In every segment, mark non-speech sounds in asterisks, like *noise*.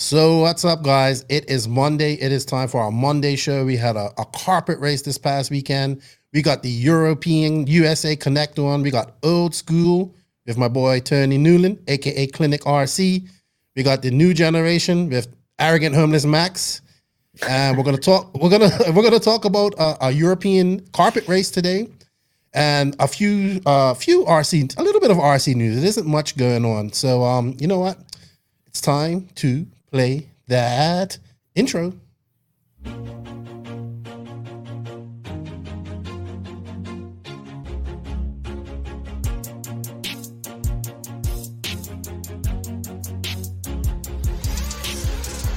So what's up, guys? It is Monday. It is time for our Monday show. We had a, a carpet race this past weekend. We got the European USA Connect on. We got old school with my boy Tony Newland, aka Klinik RC. We got the new generation with arrogant homeless Max. And we're gonna talk. We're gonna *laughs* we're gonna talk about uh, a European carpet race today, and a few uh, few RC, a little bit of RC news. There isn't much going on. So um, you know what? It's time to play that intro.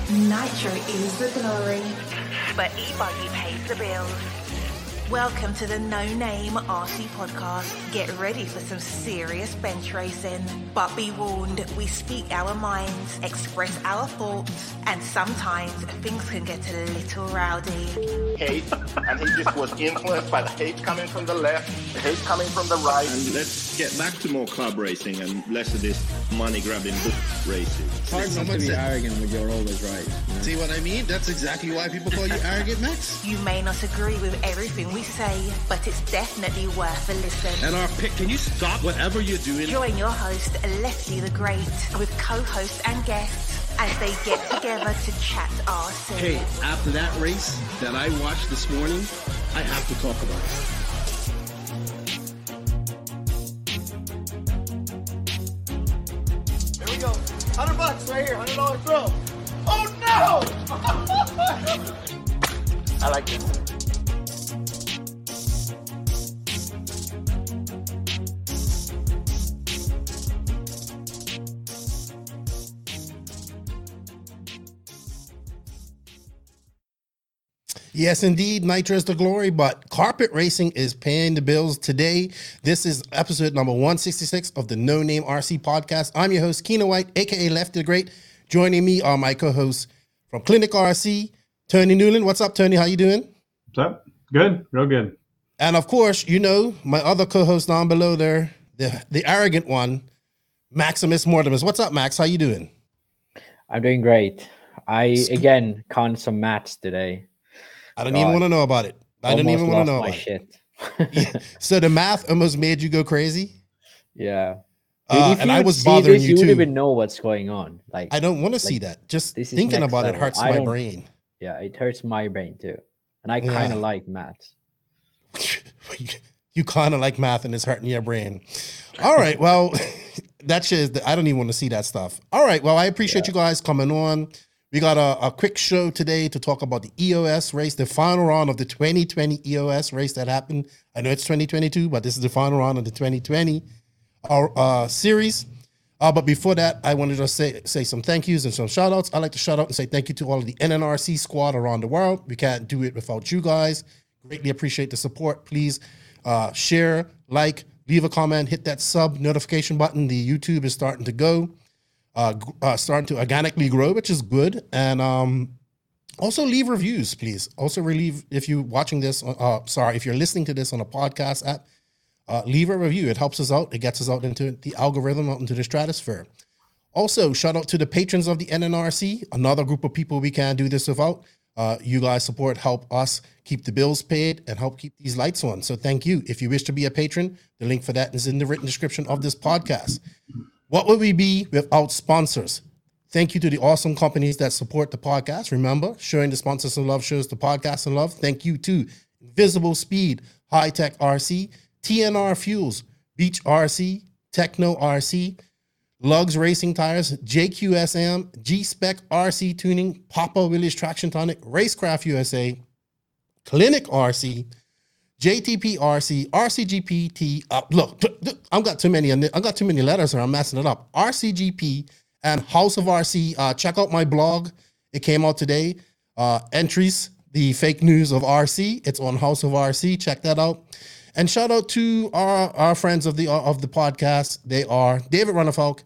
Nitro is the glory, but e-buggy pays the bills. Welcome to the No Name RC podcast. Get ready for some serious bench racing. But be warned, we speak our minds, express our thoughts, and sometimes things can get a little rowdy. hate, and he just was influenced by the hate coming from the left, the hate coming from the right. And let's get back to more club racing and less of this money grabbing book racing. It's hard not to be said- arrogant when you're always right. you know? See what I mean? That's exactly why people call you arrogant, Max. You may not agree with everything we say, but it's definitely worth a listen. And our pick, can you stop whatever you're doing? Join your host, Lefty the Great, with co-hosts and guests as they get together to chat RC. Hey, after that race that I watched this morning, I have to talk about it. Here we go. 100 bucks right here. $100 throw. Oh no! *laughs* I like this. Yes, indeed, Nitro is the glory, but carpet racing is paying the bills today. This is episode number 166 of the No Name RC podcast. I'm your host, Keena White, aka Lefty the Great. Joining me are my co-hosts from Klinik RC, Tony Newland. What's up, Tony? How you doing? What's up? Good, real good. And of course, you know, my other co-host down below there, the the arrogant one, Maximus Mortimus. What's up, Max? How you doing? I'm doing great. I again conned some mats today. I don't even want to know about it. I don't even want to know my about it. shit. *laughs* So the math almost made you go crazy. yeah. Uh, and you I was bothering this, you would too. even know what's going on. Like, I don't want to see that. Just thinking about it hurts my brain. yeah, it hurts my brain too, and I kind of like math. *laughs* you kind of like math and it's hurting your brain. All right. Well, *laughs* that shit is, the, I don't even want to see that stuff. All right. Well, I appreciate you guys coming on. We got a, a quick show today to talk about the EOS race, the final round of the 2020 EOS race that happened. I know it's 2022, but this is the final round of the 2020 uh, uh, series. Uh, but before that, I wanted to say say some thank yous and some shout outs. I'd like to shout out and say thank you to all of the NNRC squad around the world. We can't do it without you guys. Greatly appreciate the support. Please uh, share, like, leave a comment, hit that sub notification button. The YouTube is starting to go, uh, uh, starting to organically grow, which is good. And um, also leave reviews, please. Also relieve if you're watching this. Uh, sorry, if you're listening to this on a podcast app, uh, leave a review. It helps us out. It gets us out into the algorithm, out into the stratosphere. Also, shout out to the patrons of the NNRC, another group of people we can't do this without. Uh, you guys support help us keep the bills paid and help keep these lights on. So thank you. If you wish to be a patron, the link for that is in the written description of this podcast. What would we be without sponsors? Thank you to the awesome companies that support the podcast. Remember, showing the sponsors some love shows the podcast and love. Thank you to Invisible Speed, Hitec RC, TNR Fuels, Beach RC, Techno RC, Lugs Racing Tires, JQSM, G Spec RC Tuning, Papa Willys Traction Tonic, Racecraft USA, Klinik RC, JTP RC, RCGPT. Uh, look, I've got too many. I've got too many letters here. I'm messing it up. RCGP and House of RC. Uh, check out my blog. It came out today. Uh, entries, the fake news of RC. It's on House of RC. Check that out. And shout out to our, our friends of the of the podcast. They are David Runnerfalk,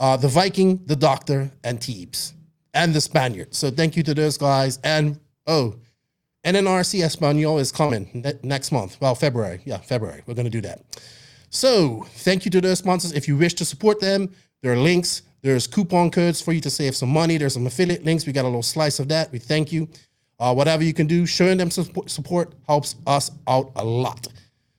uh, the Viking, the Doctor, and Teebs, and the Spaniard. So thank you to those guys. And oh, NNRC Espanol is coming ne- next month. Well, February. Yeah, February. We're going to do that. So thank you to those sponsors. If you wish to support them, there are links There's coupon codes for you to save some money. There's some affiliate links. We got a little slice of that. We thank you. Uh, whatever you can do, showing them support, helps us out a lot.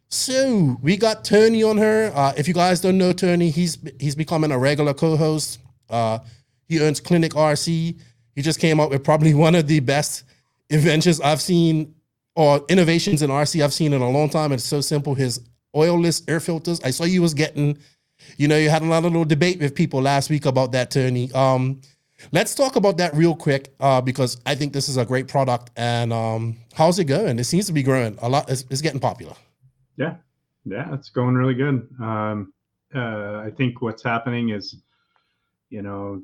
So we got Tony on her. Uh, if you guys don't know Tony, he's he's becoming a regular co-host. Uh, he earns Klinik RC. He just came out with probably *laughs* one of the best inventions I've seen or innovations in RC I've seen in a long time. It's so simple. His oilless air filters. I saw you was getting, you know, you had a lot of little debate with people last week about that, Tony. Um, let's talk about that real quick uh, because I think this is a great product. And um, how's it going? It seems to be growing a lot. It's, it's getting popular. Yeah, yeah, it's going really good. Um, uh, I think what's happening is, you know,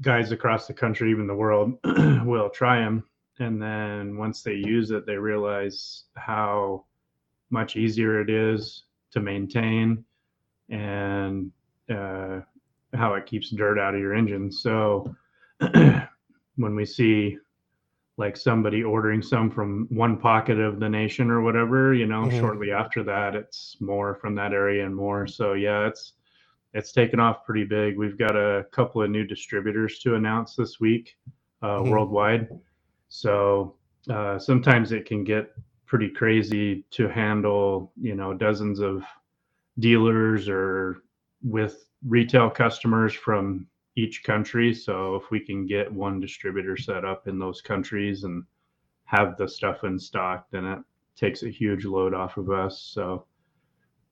guys across the country, even the world, *clears throat* will try them, and then once they use it, they realize how much easier it is to maintain, and uh, how it keeps dirt out of your engine. So *clears throat* when we see like somebody ordering some from one pocket of the nation or whatever, you know, Mhm. shortly after that, it's more from that area and more. So yeah, it's it's taken off pretty big. We've got a couple of new distributors to announce this week uh, Mhm. worldwide. So uh, sometimes it can get pretty crazy to handle, you know, dozens of dealers or with retail customers from each country. So if we can get one distributor set up in those countries and have the stuff in stock, then it takes a huge load off of us. So,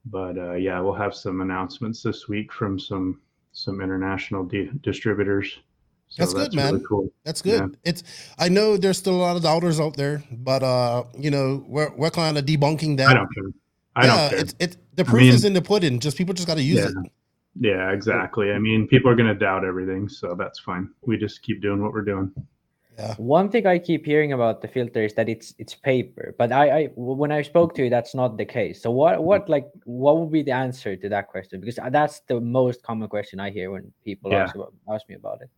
but uh, yeah, we'll have some announcements this week from some some international di- distributors. So That's good, man. Really cool. That's good. It's I know there's still a lot of doubters out there, but uh, you know, we're we're kind of debunking that. I don't care. I yeah, don't care. it's it the I proof mean- is in the pudding. Just people just got to use Yeah. it. Yeah, exactly. I mean, people are going to doubt everything, so that's fine. We just keep doing what we're doing. Yeah. One thing I keep hearing about the filter is that it's it's paper, but I, I when I spoke to you, that's not the case. So what what like what would be the answer to that question? Because that's the most common question I hear when people Yeah. ask about ask me about it.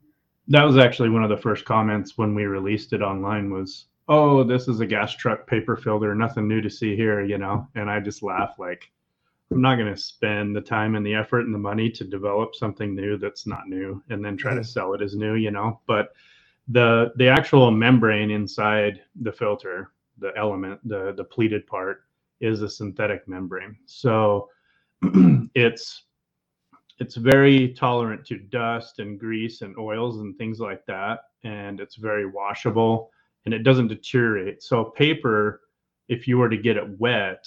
That was actually one of the first comments when we released it online was, "Oh, this is a gas truck paper filter, nothing new to see here," you know. And I just laugh like I'm not going to spend the time and the effort and the money to develop something new that's not new and then try to Mhm. sell it as new, you know. But the the actual membrane inside the filter, the element, the the pleated part is a synthetic membrane. So *clears throat* it's it's very tolerant to dust and grease and oils and things like that and it's very washable and it doesn't deteriorate. So paper if you were to get it wet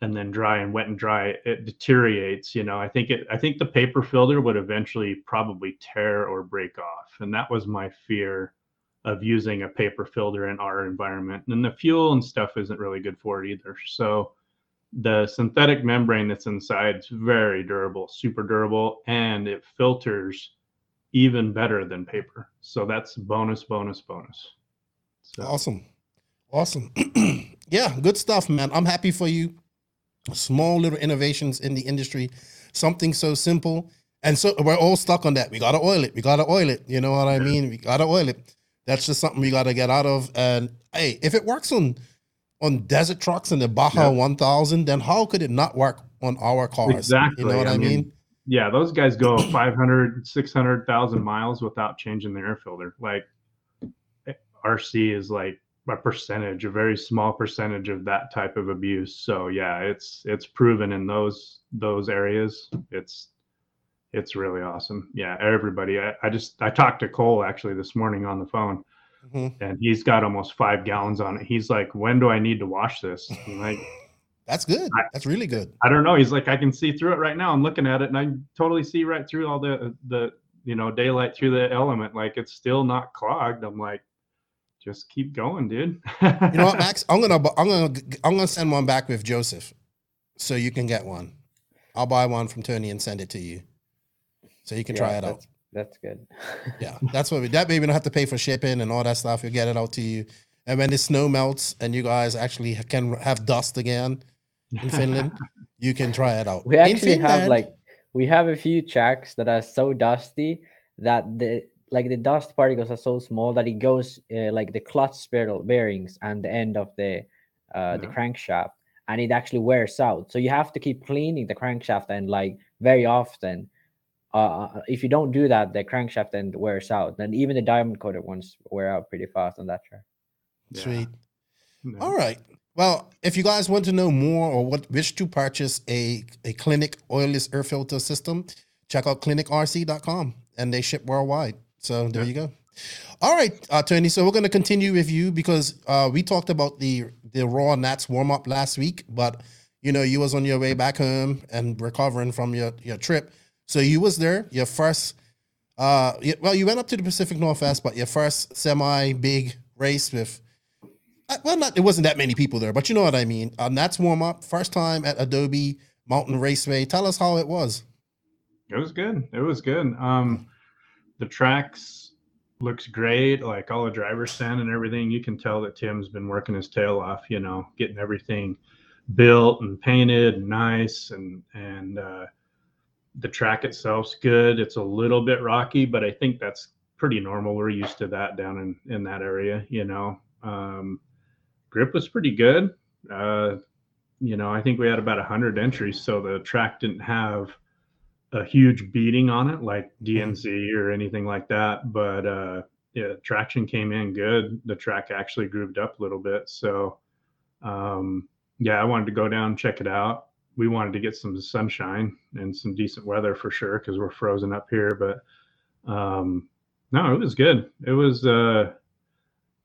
and then dry and wet and dry it deteriorates you know. I think it i think the paper filter would eventually probably tear or break off and that was my fear of using a paper filter in our environment. And the fuel and stuff isn't really good for it either. So the synthetic membrane that's inside is very durable, super durable, and it filters even better than paper. So that's bonus, bonus, bonus. So Awesome. Awesome. *clears throat* yeah, good stuff, man. I'm happy for you. Small little innovations in the industry. Something so simple. And so we're all stuck on that. We gotta oil it. We gotta oil it. You know what I mean? We gotta oil it. That's just something we gotta get out of. And hey, if it works on on desert trucks and the Baja Yeah. 1000, then how could it not work on our cars? Exactly. You know what I, I mean? mean, yeah, those guys go *clears throat* 500, 600,000 miles without changing the air filter. Like RC is like a percentage, a very small percentage of that type of abuse. So yeah, it's it's proven in those those areas. It's it's really awesome. Yeah, everybody. I, I just I talked to Cole actually this morning on the phone, Mhm. and he's got almost five gallons on it. He's like, "When do I need to wash this?" I'm like, *laughs* That's good. I- That's really good. I don't know. He's like, I can see through it right now. I'm looking at it, and I totally see right through all the the you know daylight through the element. Like it's still not clogged. I'm like, just keep going, dude. You know what, *laughs* Max? I'm gonna I'm gonna I'm gonna send one back with Joseph, so you can get one. I'll buy one from Tony and send it to you, so you can try it out. That's, good. Yeah, *laughs* that's what we. That way we don't have to pay for shipping and all that stuff. We'll get it out to you. And when the snow melts and you guys actually can have dust again in *laughs* Finland, you can try it out. We actually have like we have a few tracks that are so dusty that the like the dust particles are so small that it goes uh, like the clutch spiral bearings and the end of the uh, the crankshaft and it actually wears out so you have to keep cleaning the crankshaft and like very often uh, if you don't do that, the crankshaft then wears out. And even the diamond coated ones wear out pretty fast on that track. Yeah. Sweet. No. All right. Well, if you guys want to know more or what wish to purchase a, a Klinik oilless air filter system, check out klinikrc.com and they ship worldwide. So there Yeah. you go. All right, uh, Tony. So we're going to continue with you because uh, we talked about the the ROAR Nats warm up last week, but you know you was on your way back home and recovering from your your trip. So you was there. Your first, uh, well, you went up to the Pacific Northwest, but your first semi big race with uh, well, not it wasn't that many people there, but you know what I mean. Um, that's warm up. First time at Adobe Mountain Raceway. Tell us how it was. It was good. It was good. Um, the tracks looks great. Like all the driver's stand and everything. You can tell that Tim's been working his tail off. You know, getting everything built and painted and nice, and and uh, the track itself's good. It's a little bit rocky, but I think that's pretty normal. We're used to that down in in that area. You know, um, grip was pretty good. Uh, you know, I think we had about a hundred entries, so the track didn't have a huge beating on it like DNC or anything like that. But uh, yeah, traction came in good. The track actually grooved up a little bit. So um, yeah, I wanted to go down and check it out. We wanted to get some sunshine and some decent weather for sure because we're frozen up here. But um, no, it was good. It was. Uh,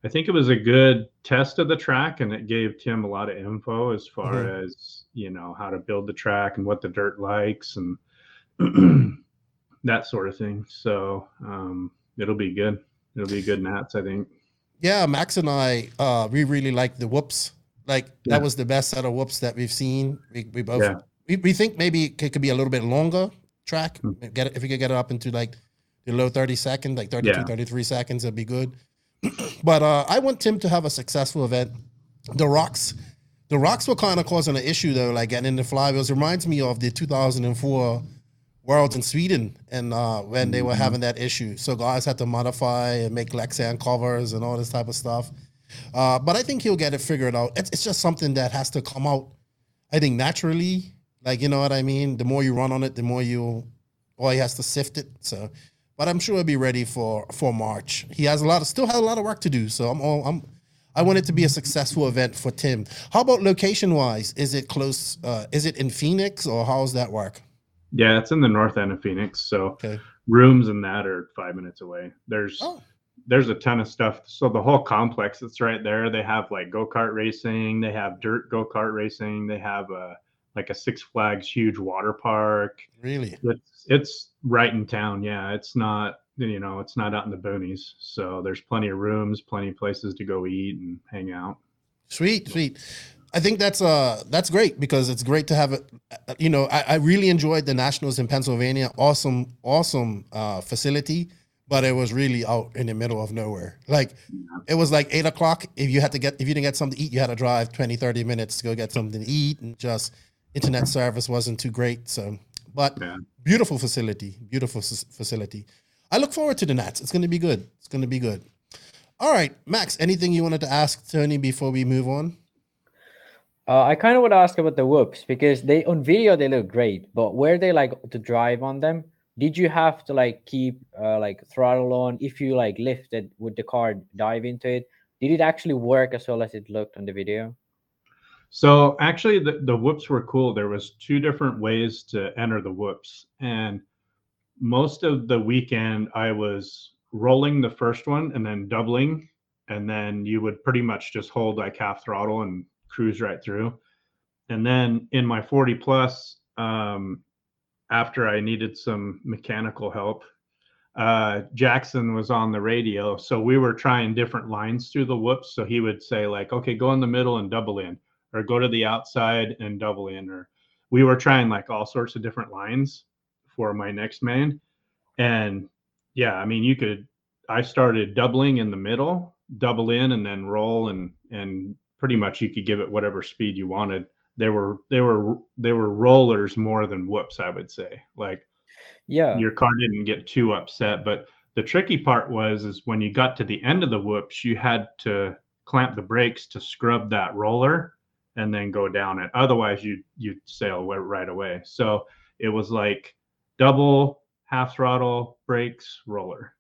I think it was a good test of the track, and it gave Tim a lot of info as far Mhm. as you know how to build the track and what the dirt likes and *clears throat* that sort of thing. So um, it'll be good. It'll be good Nats, I think. Yeah, Max and I, uh, we really like the whoops. Like Yeah. that was the best set of whoops that we've seen. We, we both Yeah. we, we think maybe it could be a little bit longer track. Hmm. Get it if we could get it up into like the low 30 seconds, like 32, Yeah. 33 seconds, it'd be good. *clears throat* but uh, I want Tim to have a successful event. The rocks, the rocks were kind of causing an issue though, like getting in the flywheels. Reminds me of the 2004 Worlds in Sweden and uh, when they were having that issue. So guys had to modify and make Lexan covers and all this type of stuff. Uh, but I think he'll get it figured out. It's, it's just something that has to come out, I think, naturally. Like, you know what I mean? The more you run on it, the more you, or he has to sift it. So, but I'm sure he'll be ready for for March. He has a lot of, still has a lot of work to do. So I'm all, I'm, I want it to be a successful event for Tim. How about location wise? Is it close? Uh, is it in Phoenix or how's that work? Yeah, it's in the north end of Phoenix. So Okay. rooms and that are five minutes away. There's Oh. There's a ton of stuff. So the whole complex that's right there, they have like go kart racing, they have dirt go kart racing, they have a like a Six Flags huge water park. Really? It's it's right in town. Yeah, it's not you know it's not out in the boonies. So there's plenty of rooms, plenty of places to go eat and hang out. Sweet, sweet. I think that's uh that's great because it's great to have it. You know, I, I really enjoyed the Nationals in Pennsylvania. Awesome, awesome uh, facility, but it was really out in the middle of nowhere. Like it was like eight o'clock. If you had to get if you didn't get something to eat, you had to drive 20, 30 minutes to go get something to eat, and just internet service wasn't too great. So, but Yeah. beautiful facility, beautiful s- facility. I look forward to the Nats. It's going to be good. It's going to be good. All right, Max. Anything you wanted to ask Tony before we move on? Uh, I kind of want to ask about the whoops because they on video they look great, but where they like to drive on them, did you have to like keep uh, like throttle on if you like lifted would the car dive into it? Did it actually work as well as it looked on the video? So actually, the, the whoops were cool. There was two different ways to enter the whoops, and most of the weekend I was rolling the first one and then doubling, and then you would pretty much just hold like half throttle and cruise right through. And then in my 40 plus, um, after I needed some mechanical help, uh, Jackson was on the radio, so we were trying different lines through the whoops. So he would say like, "Okay, go in the middle and double in." or go to the outside and double in or we were trying like all sorts of different lines for my next man. and yeah i mean you could i started doubling in the middle double in and then roll and and pretty much you could give it whatever speed you wanted they were they were they were rollers more than whoops i would say like Yeah. your car didn't get too upset but the tricky part was is when you got to the end of the whoops you had to clamp the brakes to scrub that roller and then go down it otherwise you you'd sail right away so it was like double half throttle, brakes, roller.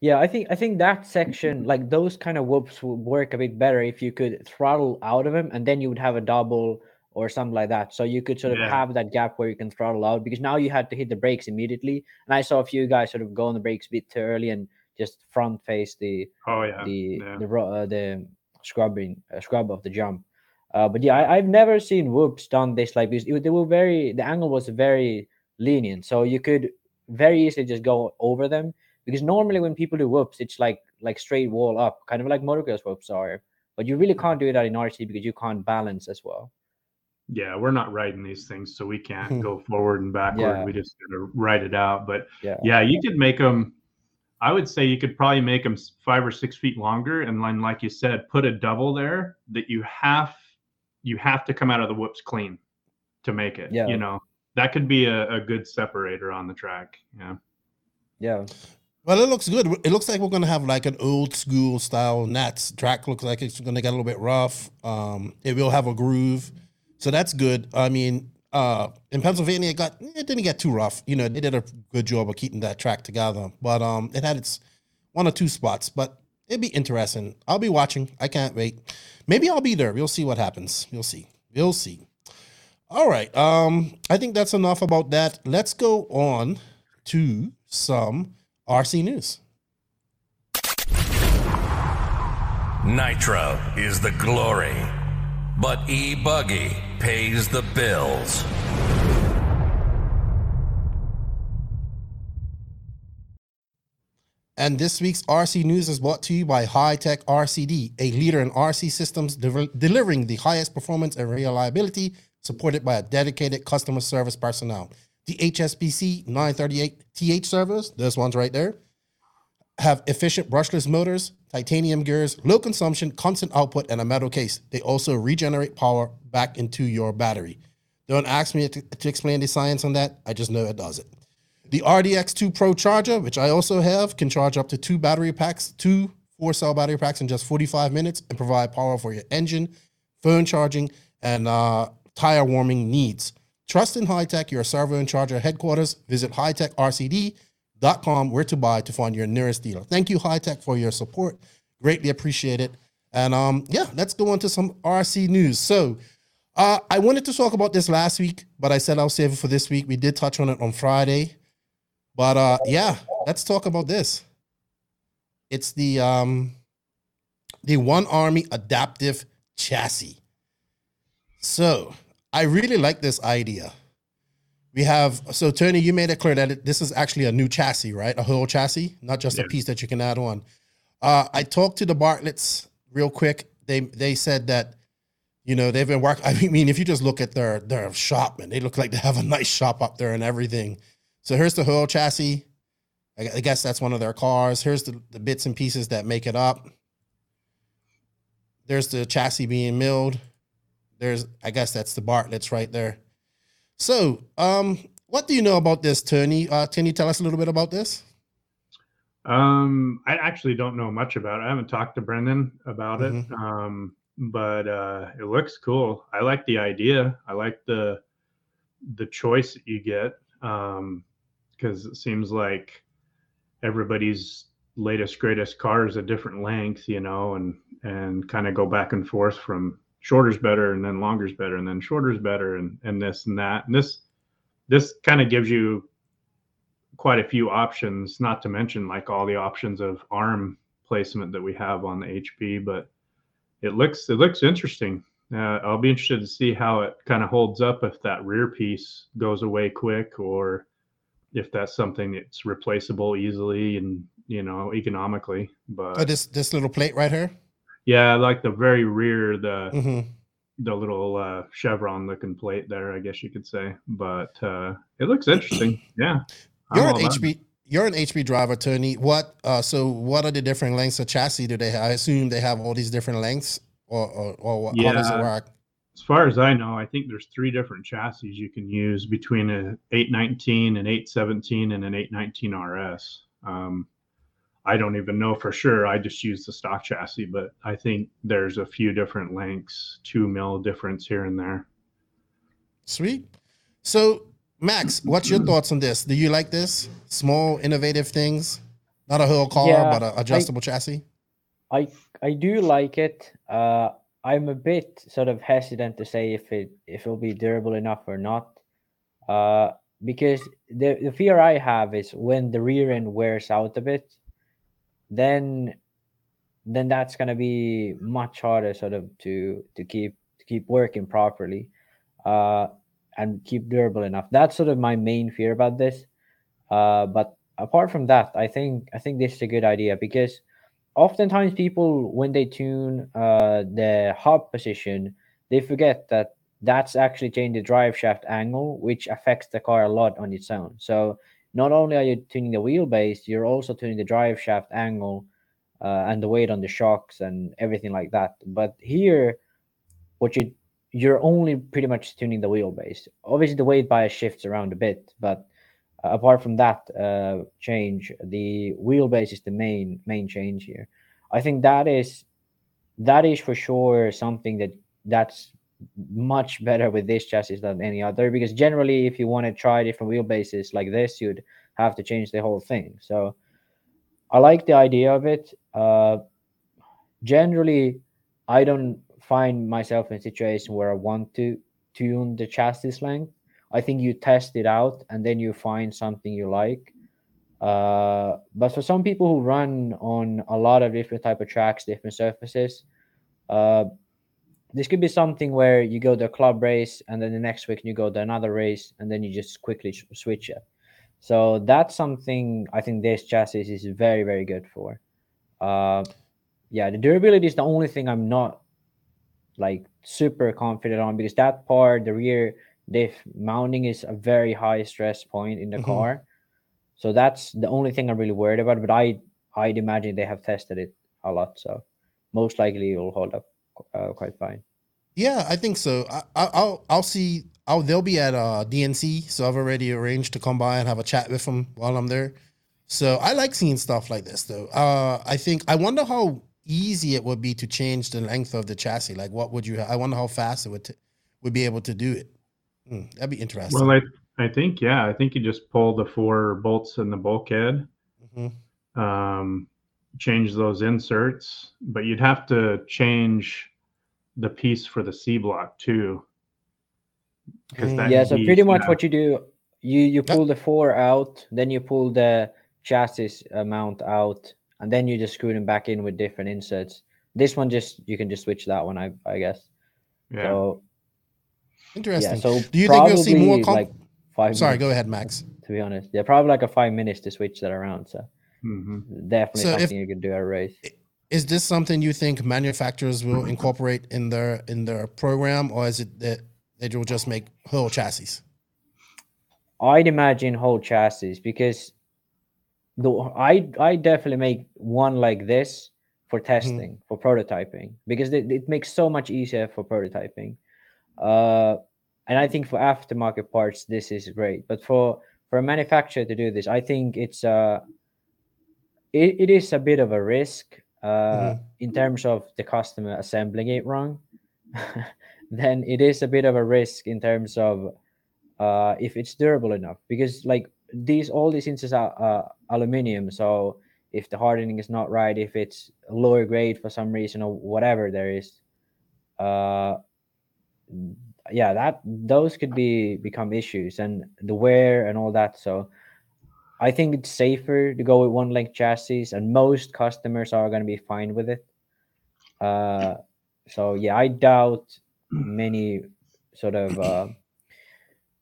Yeah, I think I think that section, like those kind of whoops, would work a bit better if you could throttle out of them, and then you would have a double or something like that. So you could sort of Yeah. have that gap where you can throttle out because now you had to hit the brakes immediately. And I saw a few guys sort of go on the brakes a bit too early and just front face the Oh yeah, the yeah. the uh, the scrubbing uh, scrub of the jump. Uh, but yeah, I, I've never seen whoops done this like this. It, they were very the angle was very lenient, so you could very easily just go over them. Because normally when people do whoops, it's like like straight wall up, kind of like motocross whoops are. But you really can't do that in RC because you can't balance as well. yeah, we're not riding these things, so we can't *laughs* go forward and backward. Yeah. We just gotta ride it out. But Yeah. yeah, you could make them. I would say you could probably make them five or six feet longer, and then, like you said, put a double there that you have you have to come out of the whoops clean to make it. Yeah. You know that could be a, a good separator on the track. Yeah. Yeah. Well, it looks good. It looks like we're gonna have like an old school style Nats track. Looks like it's gonna get a little bit rough. Um, it will have a groove, so that's good. I mean, uh, in Pennsylvania, it got it didn't get too rough. You know, they did a good job of keeping that track together. But um, it had its one or two spots. But it'd be interesting. I'll be watching. I can't wait. Maybe I'll be there. We'll see what happens. We'll see. We'll see. All right. Um, I think that's enough about that. Let's go on to some RC news. Nitro is the glory, but E Buggy pays the bills. And this week's RC News is brought to you by Hitec RCD, a leader in RC systems de- delivering the highest performance and reliability, supported by a dedicated customer service personnel. The HSBC 938TH servers, those ones right there, have efficient brushless motors, titanium gears, low consumption, constant output, and a metal case. They also regenerate power back into your battery. Don't ask me to, to explain the science on that. I just know it does it. The RDX2 Pro charger, which I also have, can charge up to two battery packs, two four cell battery packs in just 45 minutes and provide power for your engine, phone charging, and uh, tire warming needs. Trust in Hitec, your servo and charger headquarters. Visit hitecrcd.com where to buy to find your nearest dealer. Thank you, Hitec, for your support. Greatly appreciate it. And um, yeah, let's go on to some RC news. So, uh, I wanted to talk about this last week, but I said I'll save it for this week. We did touch on it on Friday. But uh yeah, let's talk about this. It's the um the One Army adaptive chassis. So, I really like this idea. We have so Tony, you made it clear that it, this is actually a new chassis, right? A whole chassis, not just a piece that you can add on. Uh, I talked to the Bartletts real quick. They they said that you know they've been working. *laughs* I mean, if you just look at their their shop, man, they look like they have a *laughs* nice shop up there and everything. So here's the whole chassis. I I guess that's one of their cars. Here's the, the bits and pieces that make it up. There's the chassis being milled. There's, I guess that's the Bartlett's right there. So, um, what do you know about this, Tony? Uh, can you tell us a little bit about this? Um, I actually don't know much about it. I haven't talked to Brendan about Mhm. it. Um, but uh, it looks cool. I like the idea. I like the the choice that you get because it seems like everybody's latest greatest car is a different length, you know, and and kind of go back and forth from shorter's better and then longer's better and then shorter's better and and this and that. And this this kind of gives you quite a few options, not to mention like all the options of arm placement that we have on the HB, but it looks it looks interesting. Uh, I'll be interested to see how it kind of holds up if that rear piece goes away quick or if that's something that's replaceable easily and you know economically. But Oh, this this little plate right here. Yeah, like the very rear, the hmm the little uh, chevron looking plate there, I guess you could say. But uh, it looks interesting. *clears throat* Yeah, You're an. HB. You're an HB driver, Tony. What? Uh, so what are the different lengths of chassis? Do they? Have? I assume they have all these different lengths, or or, or what- how does it Yeah. work? As far as I know, I think there's three different chassis you can use between a 819, an 817, and an 819 RS. Um, I don't even know for sure. I just use the stock chassis, but I think there's a few different lengths, two mil difference here and there. Sweet. So Max, what's your thoughts on this? Do you like this? Small, innovative things? Not a whole car, Yeah, but an adjustable chassis? I I do like it. Uh, I'm a bit sort of hesitant to say if it if it'll be durable enough or not, uh, because the the fear I have is when the rear end wears out a bit, then then that's gonna be much harder sort of to to keep to keep working properly, uh, and keep durable enough. That's sort of my main fear about this. Uh, but apart from that, I think I think this is a good idea because oftentimes people when they tune uh, the hub position they forget that that's actually changing the drive shaft angle which affects the car a lot on its own so not only are you tuning the wheelbase you're also tuning the drive shaft angle uh, and the weight on the shocks and everything like that but here what you you're only pretty much tuning the wheelbase obviously the weight bias shifts around a bit but uh, apart from that uh, change, the wheelbase is the main main change here. I think that is that is for sure something that that's much better with this chassis than any other because generally if you want to try different wheelbases like this you'd have to change the whole thing. So i like the idea of it. Uh generally i don't find myself in a situation where i want to tune the chassis length. I think you test it out and then you find something you like. Uh, but for some people who run on a lot of different type of tracks, different surfaces, uh, this could be something where you go to a club race and then the next week you go to another race and then you just quickly switch it. So that's something I think this chassis is very very good for. Uh, yeah, the durability is the only thing I'm not like super confident on because that part, the rear diff mounting is a very high stress point in the Mhm. car so that's the only thing i'm really worried about but i i'd imagine they have tested it a lot so most likely it will hold up uh, quite fine Yeah, I think so. I, I, I'll I'll see. I'll they'll be at uh, DNC, so I've already arranged to come by and have a chat with them while I'm there. So I like seeing stuff like this, though. Uh, I think I wonder how easy it would be to change the length of the chassis. Like, what would you? I wonder how fast it would t- would be able to do it. Hmm, that'd be interesting. Well, I I think yeah, I think you just pull the four bolts in the bulkhead, Mhm. um, change those inserts, but you'd have to change the piece for the C block too. Because that yeah so heat- pretty much yeah. what you do you you pull the four out then you pull the chassis mount out and then you just screw them back in with different inserts this one just you can just switch that one i i guess Yeah. so Interesting. yeah so do you think we'll see more? probably, Com- like five Sorry, minutes, go ahead, Max. to be honest yeah probably like a five minutes to switch that around so Mhm. definitely So if- something you can do at a race Is this something you think manufacturers will incorporate in their in their program, or is it that they will just make whole chassis? I'd imagine whole chassis because the I I definitely make one like this for testing for prototyping because it, it makes so much easier for prototyping. Uh, and I think for aftermarket parts this is great, but for for a manufacturer to do this, I think it's uh it, it is a bit of a risk uh in terms of the customer assembling it wrong. *laughs* then it is a bit of a risk in terms of uh, if it's durable enough because like these all these instances are uh, aluminium so if the hardening is not right if it's lower grade for some reason or whatever there is uh yeah that those could be become issues and the wear and all that so i think it's safer to go with one length chassis and most customers are going to be fine with it uh so yeah i doubt many sort of uh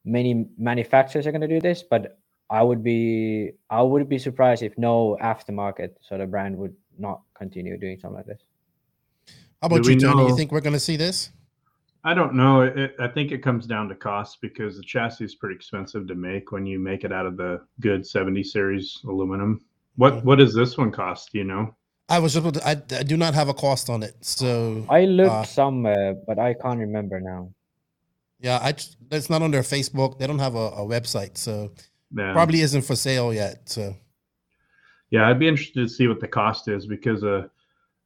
many manufacturers are going to do this but i would be i would be surprised if no aftermarket sort of brand would not continue doing something like this How about Do you, we Tony? You think we're going to see this? I don't know. It, I think it comes down to cost because the chassis is pretty expensive to make when you make it out of the good 70 series aluminum. What Mm-hmm. what does this one cost? You know? I was just, to- I, I do not have a cost on it, so i looked Uh, somewhere but i can't remember now yeah, I just- it's not on their Facebook. They don't have a, a website, so Yeah. probably isn't for sale yet. So Yeah, I'd be interested to see what the cost is because a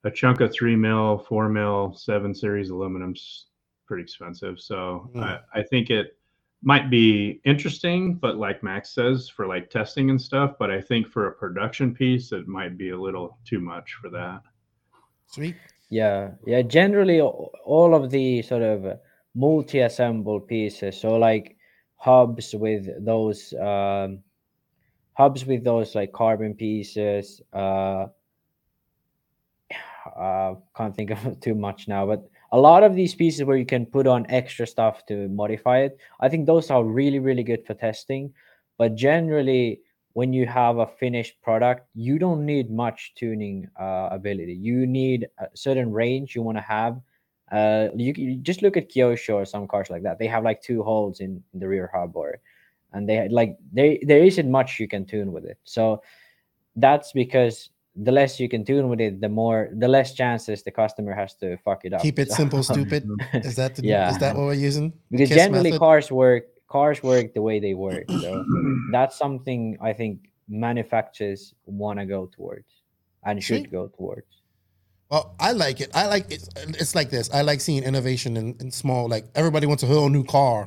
a chunk of three mil, four mil, seven series aluminum's pretty expensive. So Mm. I, I think it might be interesting, but like Max says, for like testing and stuff. But I think for a production piece, it might be a little too much for that. Sweet. Yeah, yeah. Generally, all of the sort of multi-assembled pieces, so like hubs with those um, hubs with those like carbon pieces. Uh, *sighs* uh, can't think of *laughs* too much now, but a lot of these pieces where you can put on extra stuff to modify it, I think those are really, really good for testing. But generally, when you have a finished product, you don't need much tuning uh, ability. You need a certain range you want to have. Uh, you, you just look at Kyosho or some cars like that. They have like two holes in, in the rear hub, or and they like they there isn't much you can tune with it. So that's because the less you can tune with it, the more the less chances the customer has to fuck it up. Keep it So- simple, *laughs* stupid. *laughs* Is that the, Yeah. is that what we're using? because KISS generally method? cars work cars work the way they work so that's something i think manufacturers want to go towards and should Sweet. go towards Well, I like it. I like it. It's like this. I like seeing innovation in, in small. Like everybody wants a whole new car,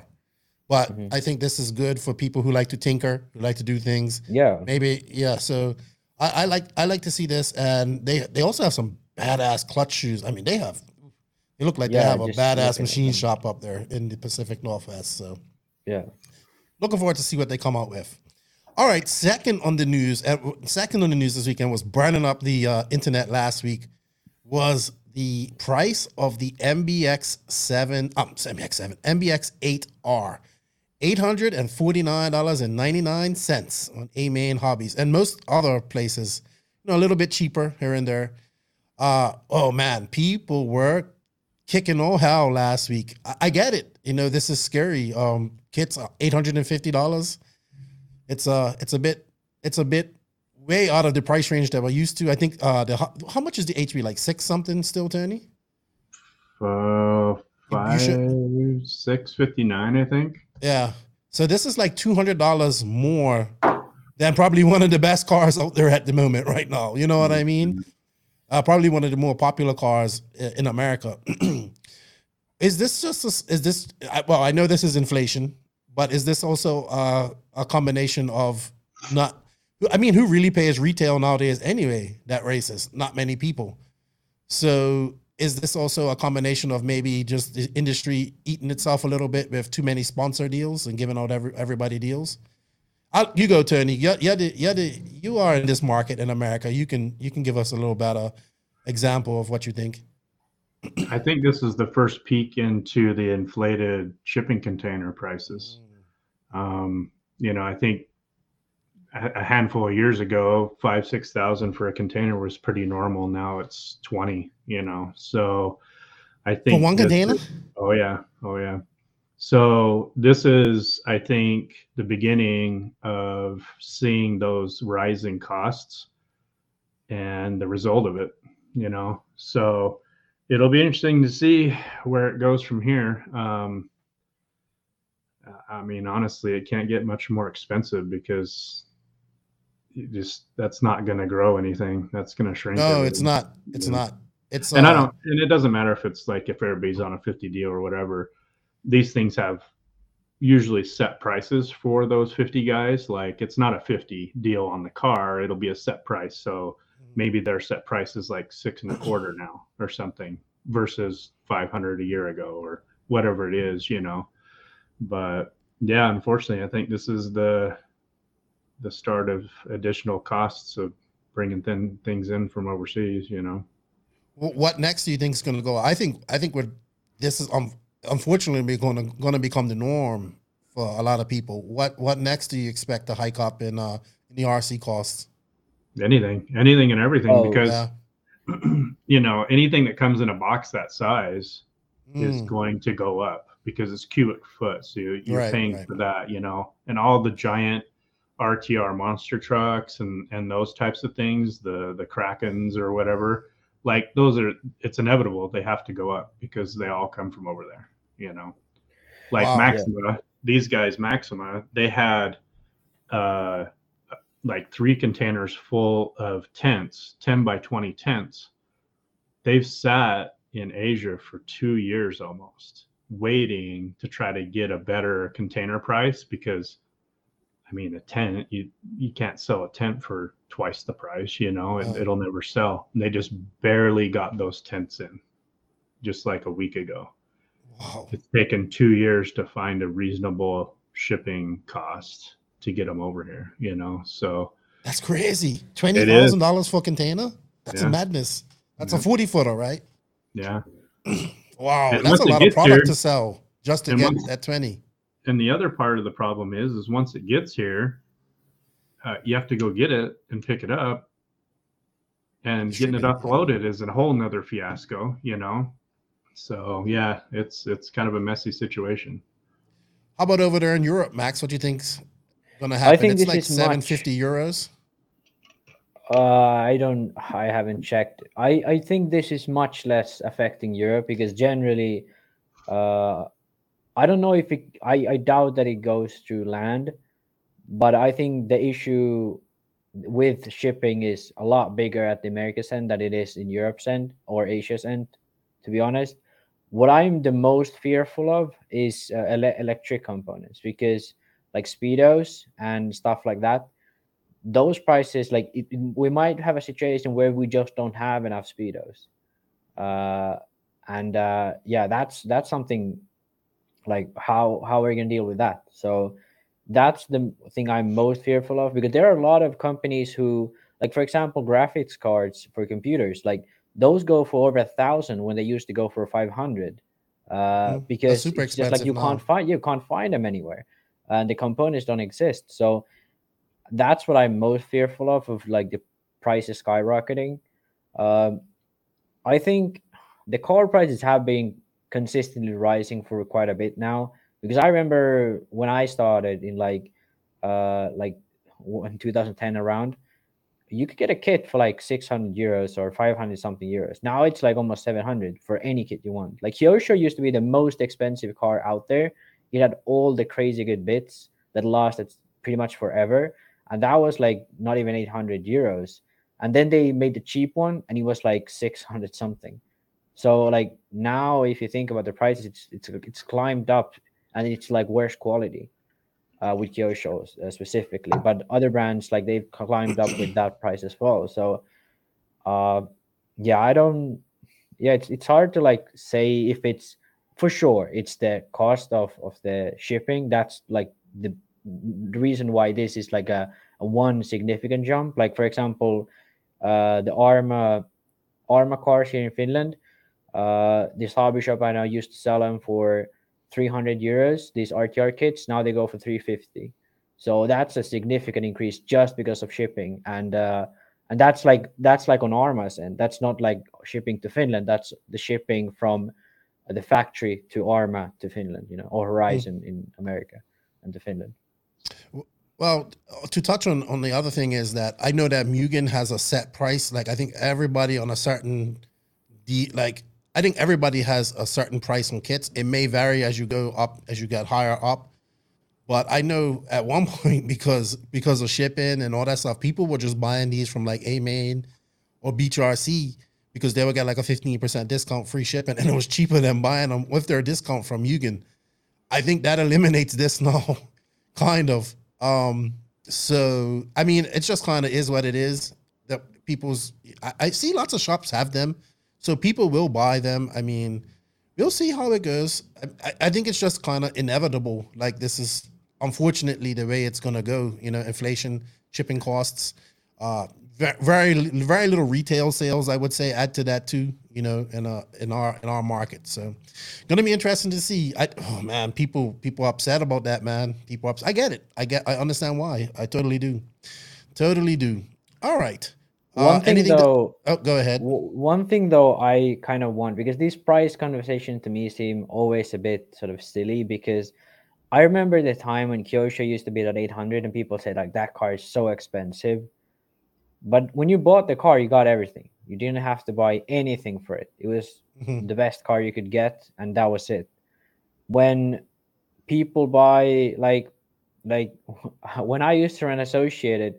but Mm-hmm. I think this is good for people who like to tinker, who like to do things. yeah Maybe yeah. So I, I like I like to see this, and they they also have some badass clutch shoes. I mean, they have. They look like they have a badass machine shop up there in the Pacific Northwest. So yeah looking forward to see what they come out with. All right, second on the news, uh, second on the news this weekend was burning up the uh, internet last week. Was the price of the MBX seven, um, MBX seven, MBX eight R, eight hundred and forty nine dollars and ninety nine cents on A Main Hobbies and most other places, you know, a little bit cheaper here and there. Uh, oh man, people were kicking all hell last week. I, I get it. You know, this is scary. Um, kits eight hundred and fifty dollars. It's a it's a bit it's a bit way out of the price range that we're used to. I think uh the how, much is the HB like six something still, Tony? Uh, five, six fifty nine, I think. Yeah. So this is like two hundred dollars more than probably one of the best cars out there at the moment right now. You know what I mean? Uh, probably one of the more popular cars in America. *clears throat* is this just a is this well? I know this is inflation, but is this also uh, a combination of not? I mean, who really pays retail nowadays anyway? That races not many people. So is this also a combination of maybe just the industry eating itself a little bit with too many sponsor deals and giving out every, everybody deals? I'll, you go, Tony. You're, you're you're you are in this market in America. You can you can give us a little better example of what you think. *clears throat* I think this is the first peek into the inflated shipping container prices. Um, you know, I think a handful of years ago, five, six thousand for a container was pretty normal. Now it's twenty. You know, so I think For one container? oh yeah, oh yeah. So this is, I think, the beginning of seeing those rising costs and the result of it. You know, so it'll be interesting to see where it goes from here. Um, I mean, honestly, it can't get much more expensive because just that's not going to grow anything. That's going to shrink. No, it's not. It's Yeah. not. It's And I uh, don't, and it doesn't matter if it's like if everybody's on a 50 deal or whatever. These things have usually set prices for those 50 guys. Like it's not a 50 deal on the car; it'll be a set price. So maybe their set price is like six and a *clears throat* quarter now or something versus 500 a year ago or whatever it is, you know. But yeah, unfortunately, I think this is the the start of additional costs of bringing thin things in from overseas, you know. What next do you think is going to go? I think I think we're this is um, unfortunately going to going to become the norm for a lot of people. What what next do you expect to hike up in uh in the RC costs? anything anything and everything Oh, because yeah. *clears throat* you know anything that comes in a box that size is Mm. going to go up because it's cubic foot so you- you're Right, paying right. for that you know and all the giant rtr monster trucks and and those types of things the the krakens or whatever like those are it's inevitable they have to go up because they all come from over there you know like Wow, yeah. maxima these guys maxima they had uh like three containers full of tents 10 by 20 tents they've sat in asia for two years almost waiting to try to get a better container price because I mean a tent you you can't sell a tent for twice the price, you know, it, it'll never sell. And they just barely got those tents in just like a week ago. Wow. It's taken 2 years to find a reasonable shipping cost to get them over here, you know. So That's crazy. Twenty thousand dollars for a container? That's Yeah. a madness. That's Yeah. a forty footer, right? yeah. *clears throat* Wow, And that's a lot of product here- to sell just to get once- that twenty. And the other part of the problem is is once it gets here uh, you have to go get it and pick it up and getting it uploaded is a whole nother fiasco you know so yeah it's it's kind of a messy situation How about over there in Europe, Max? What do you think's gonna happen? I think it's this like is seven much- euros. Uh, I don't. I haven't checked. I I think this is much less affecting Europe because generally, uh, I don't know if it. I I doubt that it goes through land, but I think the issue with shipping is a lot bigger at the Americas end than it is in Europe's end or Asia's end. To be honest, what I'm the most fearful of is uh, ele- electric components because like speedos and stuff like that those prices like it- we might have a situation where we just don't have enough speedos uh and uh yeah that's that's something like how how are you gonna deal with that? So that's the thing i'm most fearful of because there are a lot of companies who like for example graphics cards for computers like those go for over a thousand when they used to go for 500 uh Mm, because it's just like you expensive can't find you can't find them anywhere and the components don't exist. So that's what I'm most fearful of of like the prices skyrocketing. Um, I think the car prices have been consistently rising for quite a bit now. Because I remember when I started in like uh like in 2010 around you could get a kit for like 600 euros or 500 something euros. Now it's like almost 700 for any kit you want. Like Kyosho used to be the most expensive car out there. It had all the crazy good bits that lasted pretty much forever. And that was like not even 800 euros. And then they made the cheap one and it was like 600 something so like now if you think about the prices it's it's it's climbed up and it's like worse quality uh, with Kyosho uh, specifically. But other brands like they've climbed up with that price as well. So uh yeah i don't yeah it's, it's hard to like say if it's for sure it's the cost of of the shipping. That's like the, the reason why this is like a, a one significant jump. Like for example uh the Arrma Arrma cars here in finland uh this hobby shop i know used to sell them for 300 euros these rtr kits. Now they go for 350 so that's a significant increase just because of shipping. And uh and that's like that's like on Arrma's end that's not like shipping to finland. That's the shipping from the factory to Arrma to finland you know or horizon in america and to finland. Well, to touch on on the other thing is that I know that Mugen has a set price. Like I think everybody on a certain, de- like I think everybody has a certain price on kits. It may vary as you go up, as you get higher up. But I know at one *laughs* point because because of shipping and all that stuff, people were just buying these from like A Main or BTRC because they would get like a fifteen percent discount, free shipping, *laughs* and it was cheaper than buying them with their discount from Mugen. I think that eliminates this *laughs* now, kind of. Um, so I mean, it just kind of is what it is. That people's, I, I see lots of shops have them, so people will buy them. I mean, we'll see how it goes. I, I- think it's just kind of inevitable. Like this is unfortunately the way it's gonna go. You know, inflation, shipping costs, uh, very very little retail sales. I would say add to that too. You know, in uh in our in our market. So, gonna be interesting to see. I oh man, people people upset about that man. People upset. I get it. I get. I understand why. I totally do. Totally do. All right. Uh, one thing anything that- though oh, go ahead. W- one thing though i kind of want because these price conversations to me seem always a bit sort of silly because i remember the time when kyosho used to be at 800 and people said like that car is so expensive but when you bought the car you got everything you didn't have to buy anything for it it was Mhm. the best car you could get and that was it when people buy like like *laughs* when i used to run associated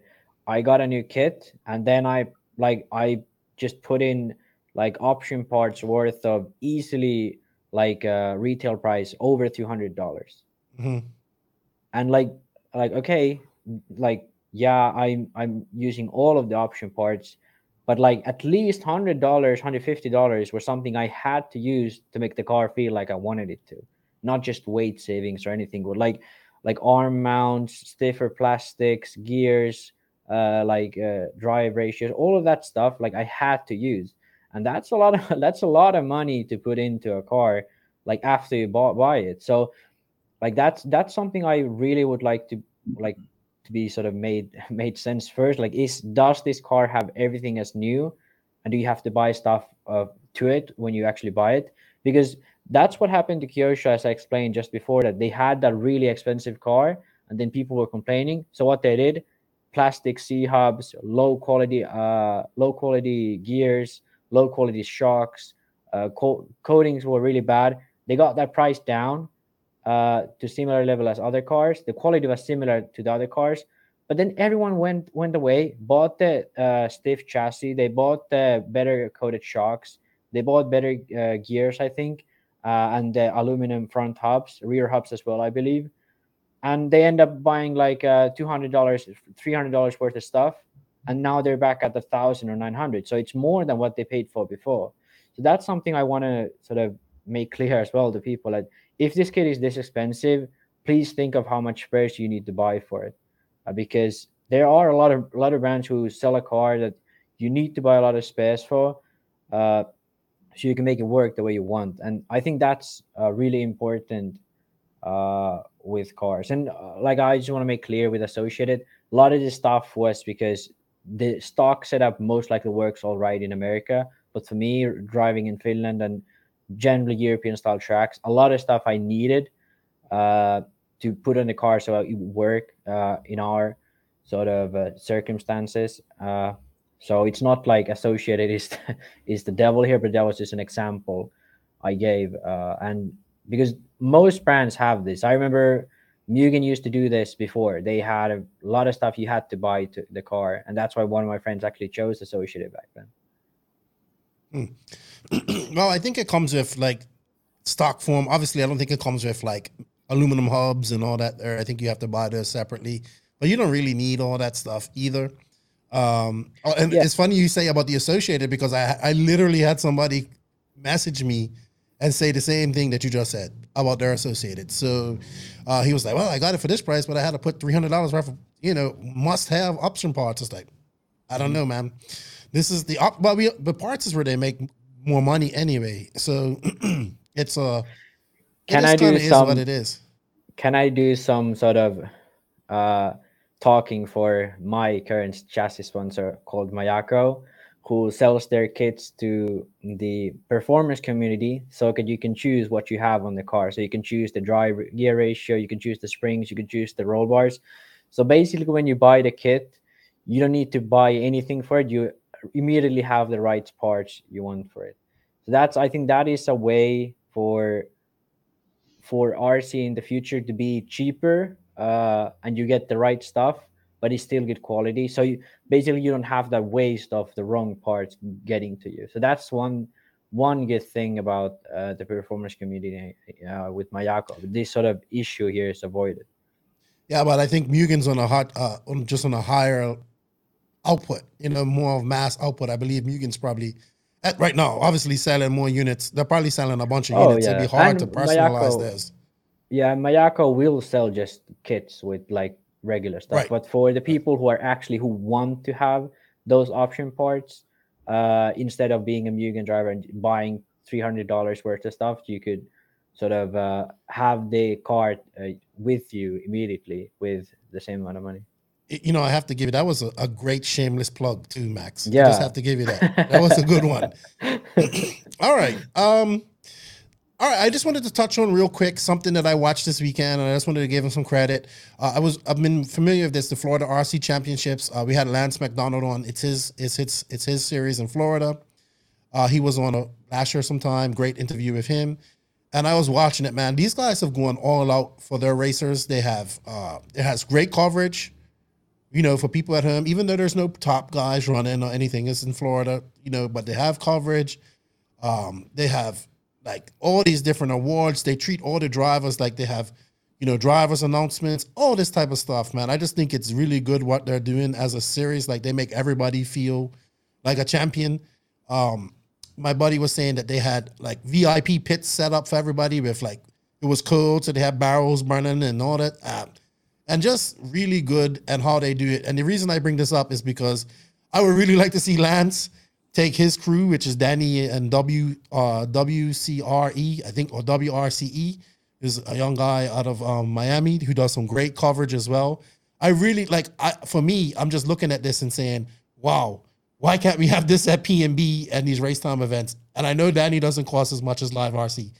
i got a new kit and then i like i just put in like option parts worth of easily like uh, retail price over two hundred dollars, Mhm. and like like okay, like yeah, I'm I'm using all of the option parts, but like at least hundred dollars, hundred fifty dollars was something I had to use to make the car feel like I wanted it to, not just weight savings or anything, but like like arm mounts, stiffer plastics, gears, uh, like uh, drive ratios, all of that stuff. Like I had to use, and that's a lot of *laughs* that's a lot of money to put into a car, like after you bought buy it. So, like that's that's something I really would like to like to be sort of made *laughs* made sense first. Like, is does this car have everything as new, and do you have to buy stuff uh, to it when you actually buy it? Because that's what happened to Kyosho, as I explained just before. That they had that really expensive car, and then people were complaining. So what they did, plastic C hubs, low quality, uh, low quality gears, low quality shocks, uh, co- coatings were really bad. They got that price down uh, to similar level as other cars. The quality was similar to the other cars, but then everyone went went away, bought the uh, stiff chassis. They bought the better coated shocks. They bought better uh, gears, I think, uh, and the aluminum front hubs, rear hubs as well, I believe. And they end up buying like uh, two hundred dollars, three hundred dollars worth of stuff, and now they're back at the thousand or nine hundred. So it's more than what they paid for before. So that's something I want to sort of make clear as well to people that if this kit is this expensive, please think of how much spares you need to buy for it, uh, because there are a lot of a lot of brands who sell a car that you need to buy a lot of spares for, uh, so you can make it work the way you want. And I think that's uh, really important uh, with cars. And uh, like I just want to make clear with Associated, a lot of this stuff was because the stock setup most likely works all right in America, but for me, driving in Finland and generally European style tracks. A lot of stuff I needed uh, to put on the car so it would work uh, in our sort of uh, circumstances. Uh, so it's not like associated is *laughs* is the devil here, but that was just an example I gave. Uh, and because most brands have this, I remember Mugen used to do this before. They had a lot of stuff you had to buy to the car, and that's why one of my friends actually chose Associated back then. *clears throat* well, I think it comes with like stock form. Obviously, I don't think it comes with like aluminum hubs and all that. There, I think you have to buy those separately. But you don't really need all that stuff either. Um, oh, and Yeah. it's funny you say about the associated because I I literally had somebody message me and say the same thing that you just said about their associated. So uh, he was like, "Well, I got it for this price, but I had to put three hundred dollars worth of you know must have option parts." It's like, I don't know, man. This is the op- but we the parts is where they make more money anyway. So *clears throat* it's a Can it I do some- what it is. can I do some sort of uh, talking for my current chassis sponsor called Mayako, who sells their kits to the performance community? So that you can choose what you have on the car. So you can choose the drive gear ratio, you can choose the springs, you can choose the roll bars. So basically, when you buy the kit, you don't need to buy anything for it. You immediately have the right parts you want for it. So that's I think that is a way for for RC in the future to be cheaper uh, and you get the right stuff, but it's still good quality. So you basically you don't have that waste of the wrong parts getting to you. So that's one one good thing about uh, the performance community uh, with Mayako. This sort of issue here is avoided. Yeah, but I think Mugen's on a hot, uh, on just on a higher output, you know, more of mass output. I believe Mugen's probably at right now, obviously selling more units. They're probably selling a bunch of Oh, units. It'd be hard And to personalize Mayako- theirs. Yeah, Mayako will sell just kits with like regular stuff. Right. But for the people who are actually who want to have those option parts, uh, instead of being a Mugen driver and buying three hundred dollars worth of stuff, you could sort of uh, have the car uh, with you immediately with the same amount of money. You know, I have to give you that was a, a great shameless plug too, Max. I Yeah. just have to give you that. That was a good one. *laughs* *coughs* all right. Um, all right. I just wanted to touch on real quick something that I watched this weekend, and I just wanted to give him some credit. Uh, I was I've been familiar with this, the Florida RC Championships. Uh, we had Lance McDonald on. It's his it's his it's his series in Florida. Uh, he was on a last year sometime. Great interview with him. And I was watching it, man. These guys have gone all out for their racers. They have uh it has great coverage you know, for people at home, even though there's no top guys running or anything, it's in Florida, you know, but they have coverage. Um, they have like all these different awards. They treat all the drivers like they have, you know, drivers announcements, all this type of stuff, man. I just think it's really good what they're doing as a series. Like they make everybody feel like a champion. Um, my buddy was saying that they had like VIP pits set up for everybody with like it was cold, so they had barrels burning and all that. Uh, and just really good and how they do it. And the reason I bring this up is because I would really like to see Lance take his crew, which is Danny and W uh, think, or WRCE, is a young guy out of um, Miami who does some great coverage as well. I really like. I, for me, I'm just looking at this and saying, "Wow, why can't we have this at PNB and these race time events?" And I know Danny doesn't cost as much as Live RC,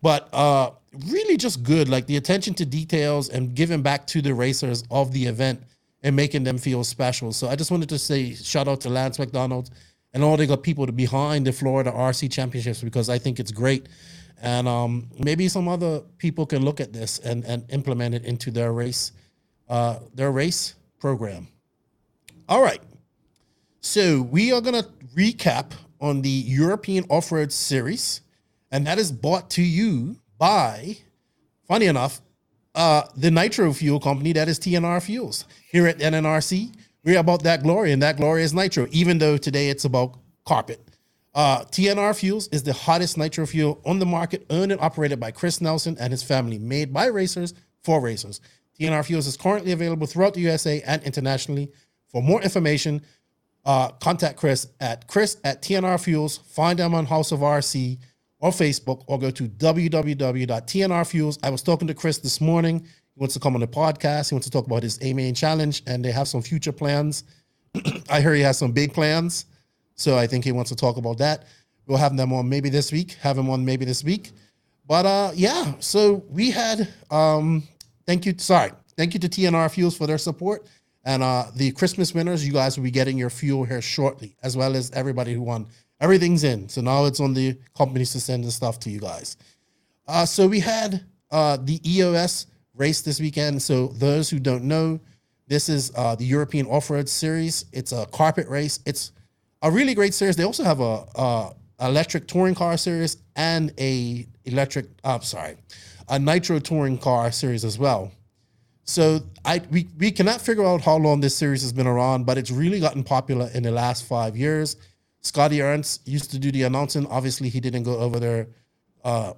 but uh, really just good. Like the attention to details and giving back to the racers of the event and making them feel special. So I just wanted to say shout out to Lance McDonald and all the people to behind the Florida RC Championships because I think it's great. And um, maybe some other people can look at this and, and implement it into their race, uh, their race program. All right. So we are gonna recap on the European Off-Road Series, and that is brought to you by, funny enough, uh, the nitro fuel company that is TNR Fuels. Here at NNRC, we're about that glory, and that glory is nitro, even though today it's about carpet. Uh, TNR Fuels is the hottest nitro fuel on the market, owned and operated by Chris Nelson and his family, made by racers for racers. TNR Fuels is currently available throughout the USA and internationally. For more information, uh, contact Chris at Chris at TNR Fuels. Find them on House of RC or Facebook, or go to www.tnrfuels. I was talking to Chris this morning. He wants to come on the podcast. He wants to talk about his A main challenge, and they have some future plans. *clears throat* I hear he has some big plans. So I think he wants to talk about that. We'll have them on maybe this week, have him on maybe this week. But uh yeah, so we had um thank you, sorry, thank you to TNR Fuels for their support. And uh the Christmas winners, you guys will be getting your fuel here shortly, as well as everybody who won. Everything's in. So now it's on the companies to send the stuff to you guys. Uh so we had uh the EOS race this weekend. So those who don't know, this is uh the European Off-Road Series. It's a carpet race. It's a really great series. They also have a, a electric touring car series and a electric. I'm sorry, a nitro touring car series as well. So I we, we cannot figure out how long this series has been around, but it's really gotten popular in the last five years. Scotty Ernst used to do the announcing. Obviously, he didn't go over there uh,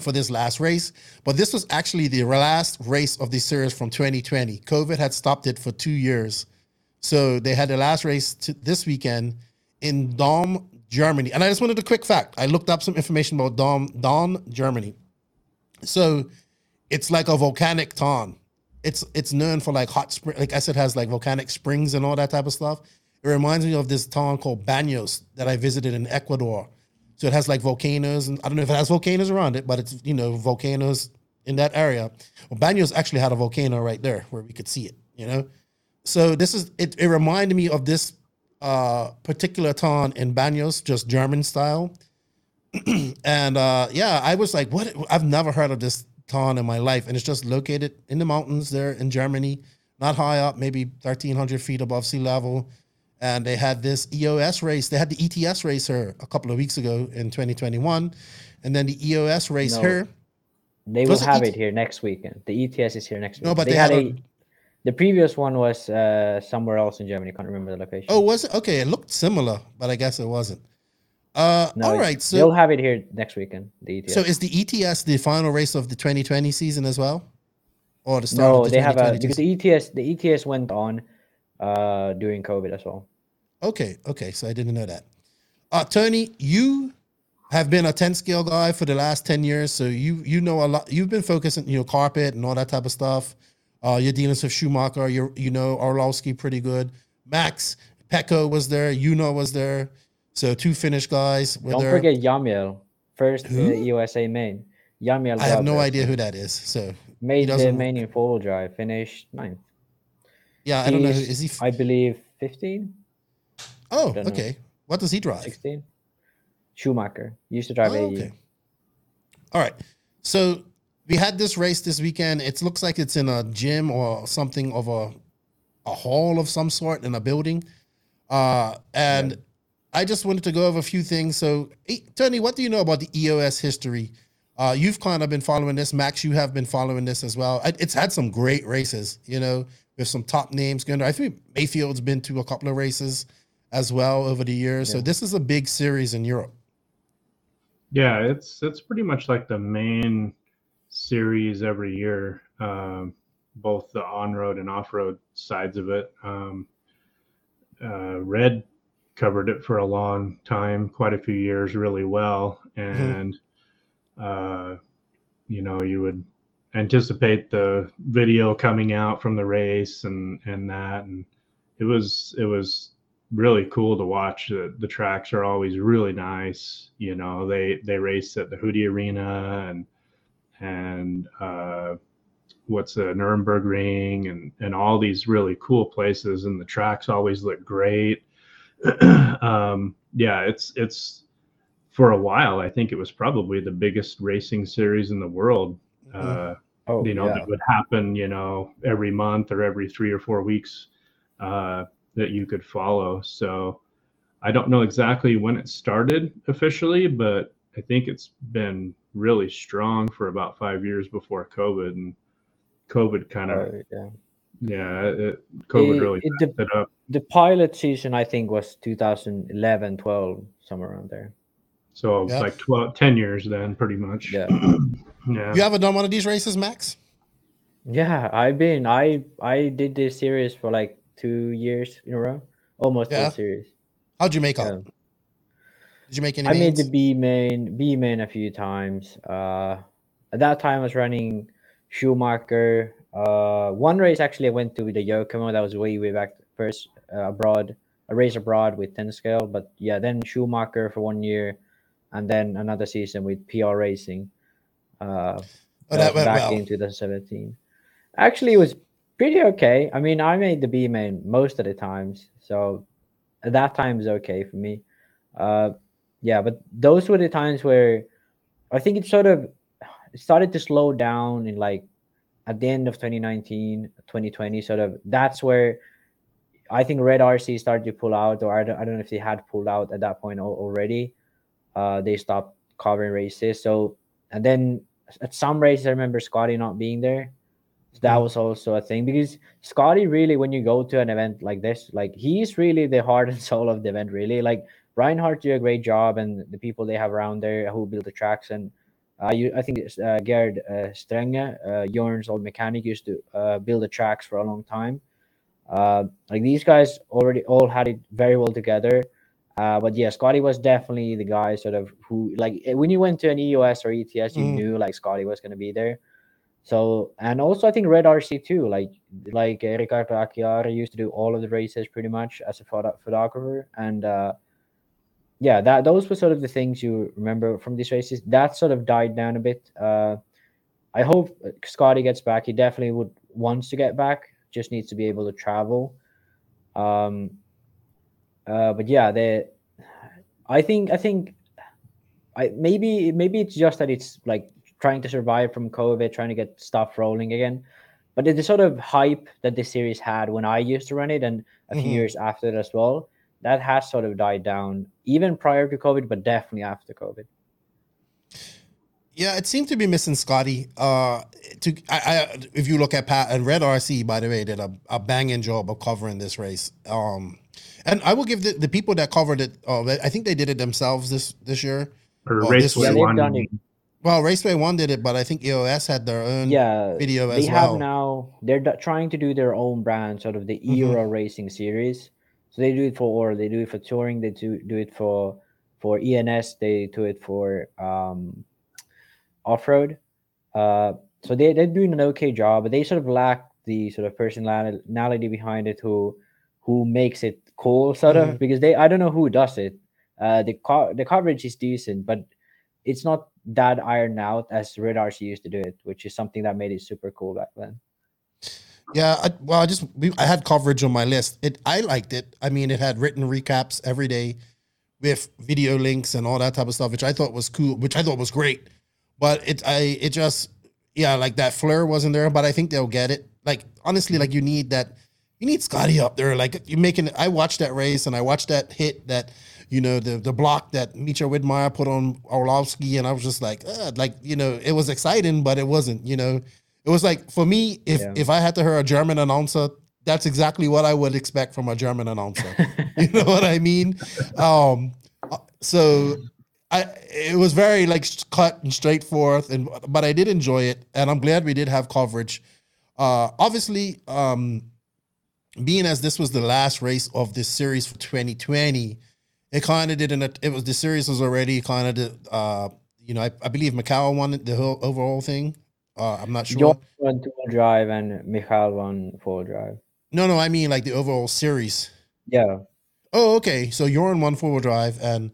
for this last race, but this was actually the last race of the series from 2020. COVID had stopped it for two years. So they had the last race this weekend in Daun, Germany. And I just wanted a quick fact. I looked up some information about Daun, Daun, Germany. So it's like a volcanic town. It's it's known for like hot spring, like I said, has like volcanic springs and all that type of stuff. It reminds me of this town called Banos that I visited in Ecuador. So it has like volcanoes, and I don't know if it has volcanoes around it, but it's you know volcanoes in that area. Well, Banos actually had a volcano right there where we could see it. You know, so this is it. It reminded me of this uh, particular town in Baños, just German style. *clears throat* and uh, yeah, I was like, what? I've never heard of this town in my life, and it's just located in the mountains there in Germany, not high up, maybe thirteen hundred feet above sea level. And they had this EOS race. They had the ETS race here a couple of weeks ago in 2021, and then the EOS race No. here. They will it have ET it here next weekend. The ETS is here next week. No, but they, they had, had a. The previous one was uh, somewhere else in Germany. Can't remember the location. Oh, was it? Okay, it looked similar, but I guess it wasn't. Uh, no, all right. So they'll have it here next weekend. The ETS. So is the ETS the final race of the 2020 season as well, or the start? no, of the they have a because the ETS the ETS went on uh, during COVID as well. Okay, okay. So I didn't know that. Uh, Tony, you have been a 10 scale guy for the last 10 years, so you you know a lot. You've been focusing, you know, carpet and all that type of stuff. Uh, you're dealing with Schumacher. You you know Orlowski pretty good. Max Pecco was there. Yuno was there. So two Finnish guys Don't there. forget Yamiel, first uh? USA main. Yamiel. I have no idea who that is. So Made the main in four wheel drive, finished ninth. yeah, I don't know. Who, is he? I believe 15, Oh, don't know. okay. What does he drive? 16. Schumacher used to drive Oh, AE. okay. All right. So we had this race this weekend. It looks like it's in a gym or something of a a hall of some sort in a building. Uh and I just wanted to go over a few things. So, Tony, what do you know about the EOS history? Uh, you've kind of been following this. Max, you have been following this as well. It's had some great races, you know, with some top names going. I think Mayfield's been to a couple of races as well over the years. So this is a big series in Europe. Yeah, it's it's pretty much like the main series every year, um, both the on-road and off-road sides of it. Um, uh, Red covered it for a long time, quite a few years, really well, and uh, you know you would anticipate the video coming out from the race and and that, and it was it was really cool to watch. The, the tracks are always really nice. You know, they they race at the Hootie Arena and and uh, what's the Nürburgring and and all these really cool places, and the tracks always look great. *clears throat* um, yeah, it's it's for a while. I think it was probably the biggest racing series in the world. Uh, Oh, you know yeah. that would happen you know every month or every three or four weeks uh, that you could follow so i don't know exactly when it started officially but i think it's been really strong for about five years before covid and covid kind of Oh, yeah. yeah it, covid It- really it messed it up The pilot season, I think, was 2011, 12, somewhere around there. so Yeah. like 12 10 years then pretty much Yeah. *clears throat* yeah You ever done one of these races, Max? Yeah, I've been. I I did this series for like two years in a row, almost Yeah? full series. How'd you make Yeah. out? Did you make any? I made the? B main, B main a few times. Uh, at that time, I was running Schumacher. Uh, one race actually, I went to the Yokomo. That was way way back first uh, abroad, a race abroad with ten scale. But yeah, then Schumacher for one year, and then another season with PR Racing. Uh, Oh, that was went back well. in 2017. Actually, it was pretty okay. I mean, I made the B main most of the times, so that time is okay for me. Uh, yeah, but those were the times where I think it sort of started to slow down in like at the end of 2019, 2020. Sort of that's where I think Red RC started to pull out, or I don't, I don't know if they had pulled out at that point already. Uh, they stopped covering races. So, and then at some races, I remember Scotty not being there. So that was also a thing because Scotty really, when you go to an event like this, like he's really the heart and *laughs* soul of the event. Really, like Reinhardt do a great job, and the people they have around there who build the tracks. And uh, you, I think it's uh, Gerd uh, Strenge, uh, Jorn's old mechanic, used to uh, build the tracks for a long time. Uh, like these guys already all had it very well together. Uh, but yeah, Scotty was definitely the guy sort of who like when you went to an EOS or ETS, you Mm. knew like Scotty was gonna be there. So and also I think Red RC too, like like Ricardo Acchiari used to do all of the races pretty much as a photo- photographer, and uh, yeah, that those were sort of the things you remember from these races. That sort of died down a bit. Uh, I hope Scotty gets back. He definitely would wants to get back. Just needs to be able to travel. Um, uh, but yeah, the I think I think I maybe maybe it's just that it's like trying to survive from COVID, trying to get stuff rolling again. But the, the sort of hype that the series had when I used to run it, and a few Mhm. years after that as well, that has sort of died down, even prior to COVID, but definitely after COVID. Yeah, it seemed to be missing Scotty. Uh, to I, I, if you look at Pat and Red RC, by the way, did a, a banging job of covering this race. Um, and I will give the, the people that covered it. Uh, I think they did it themselves this this year. or Well, race this was was- Yeah, they've done it. Well, Raceway One did it, but I think EOS had their own yeah video as well. they have now they're d- trying to do their own brand sort of the Mhm. era racing series so they do it for or they do it for touring they do, do it for for ens they do it for um off-road uh so they, they're doing an okay job but they sort of lack the sort of personality behind it who who makes it cool sort Mhm. of because they i don't know who does it uh the co- the coverage is decent but it's not that ironed out as Red RC used to do it, which is something that made it super cool back then. Yeah, I, well, I just we, I had coverage on my list. It I liked it. I mean, it had written recaps every day with video links and all that type of stuff, which I thought was cool, which I thought was great. But it I it just yeah, like that flair wasn't there. But I think they'll get it. Like honestly, like you need that. You need Scotty up there. Like you're making. I watched that race and I watched that hit that you know, the the block that Micha Widmeyer put on Orlowski, and I was just like, uh, like you know, it was exciting, but it wasn't. You know, it was like for me, if Yeah. if I had to hear a German announcer, that's exactly what I would expect from a German announcer. *laughs* you know what I mean? Um, uh, so I it was very like cut and straightforward, and but I did enjoy it, and I'm glad we did have coverage. Uh, obviously, um, being as this was the last race of this series for 2020, it kind of didn't. It was the series was already kind of uh, you know, I, I believe Macau won the whole overall thing. Uh, I'm not sure. John won two drive and Michael won four drive. No, no, I mean like the overall series. Yeah. Oh, okay. So you're on one four wheel drive, and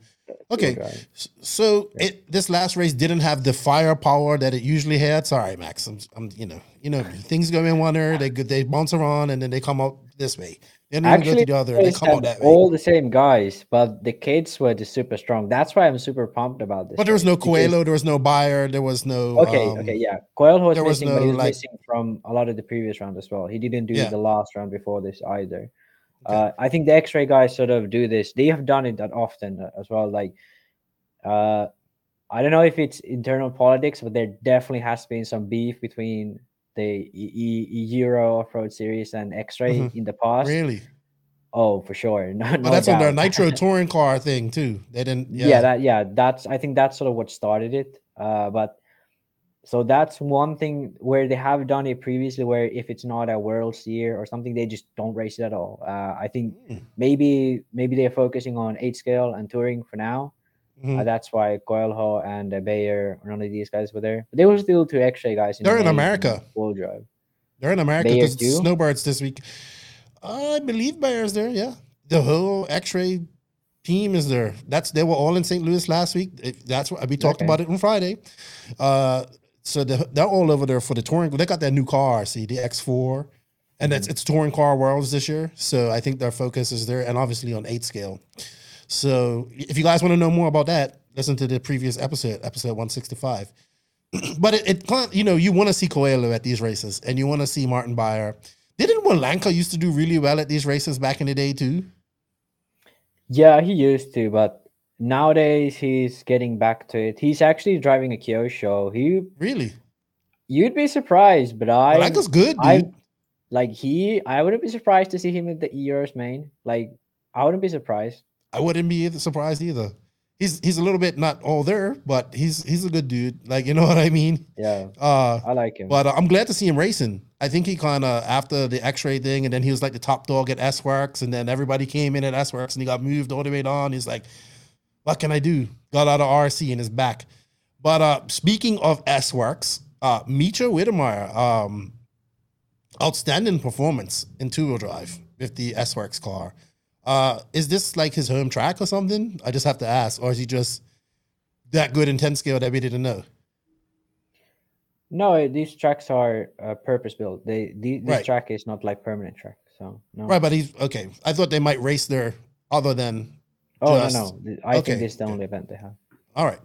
okay. drive. So it this last race didn't have the firepower that it usually had. Sorry, Max. I'm, I'm you know, you know, things go in one area, they they bounce around, and then they come out this way. They don't even go Actually, to the other. They come out that way. all the same guys, but the kids were just super strong. That's why I'm super pumped about this. But there was no race, because- Coelho, there was no Bayer, there was no. Okay, um, okay, yeah. Coelho was there was missing, but he was like- missing from a lot of the previous round as well. He didn't do Yeah. the last round before this either. Uh, I think the X-ray guys sort of do this. They have done it that often uh, as well. Like, uh, I don't know if it's internal politics, but there definitely has been some beef between the E- E- Euro off-road series and X-ray Mhm. in the past. Really? Oh, for sure. *laughs* No, But no that's on their. Nitro *laughs* touring car thing too. They didn't. Yeah. yeah. that yeah that's i think that's sort of what started it uh but so that's one thing where they have done it previously where if it's not a world's year or something they just don't race it at all uh i think Mm. maybe maybe they're focusing on eight scale and touring for now Mhm. uh, that's why Coelho and uh, Bayer, none of these guys were there. But they were still two X-ray guys. They're in America. Full drive. They're in America Bayer too? Snowbirds this week. I believe Bayer's there. Yeah, the whole X-ray team is there. That's they were all in St. Louis last week. That's what we talked Okay. about it on Friday. Uh, so they're, they're all over there for the touring. They got that new car. See the X4, and it's it's touring car worlds this year. So I think their focus is there, and obviously on eight scale. So if you guys want to know more about that, listen to the previous episode, episode one sixty five. *clears throat* but it, it you know, you want to see Coelho at these races, and you want to see Martin Bayer. Didn't Walanka used to do really well at these races back in the day too? Yeah, he used to, but nowadays he's getting back to it. He's actually driving a Kyosho. He Really, You'd be surprised, but I Walanka's good, dude. I like he. I wouldn't be surprised to see him at the Euros main. Like I wouldn't be surprised. I wouldn't be surprised either. He's he's a little bit not all there, but he's he's a good dude. Like you know *laughs* what I mean. Yeah, Uh, I like him. But uh, I'm glad to see him racing. I think he kind of after the X-ray thing, and then he was like the top dog at S Works, and then everybody came in at S Works, and he got moved all the way down. He's like, "What can I do?" Got out of RC and is back. But uh, speaking of S Works, uh, Widmeyer, um, outstanding performance in two wheel drive with the S Works car. Uh, is this like his home track or something? I just have to ask, or is he just that good in ten scale that we didn't know? no, these tracks are uh, purpose built. They the, this Right. track is not like permanent track. So no. Right, but he's okay. I thought they might race there other than. oh just- no, no. I okay, think this is the only event they have. All right.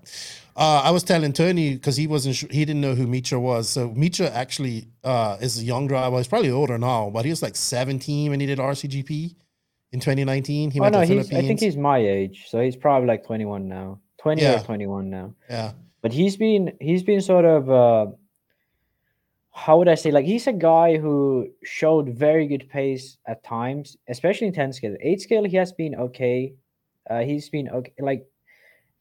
Uh, I was telling Tony because he wasn't sure, he didn't know who Micha was. So Micha actually uh, is a young driver. He's probably older now, but he was like 17 when he did RCGP in 2019. He oh went no, to he's. Philippines. I think he's my age, so he's probably like 21 now, 20 Yeah. or 21 now. yeah. but he's been he's been sort of uh how would I say like he's a guy who showed very good pace at times, especially in 10 scale. 8 scale he has been okay. Uh he's been okay like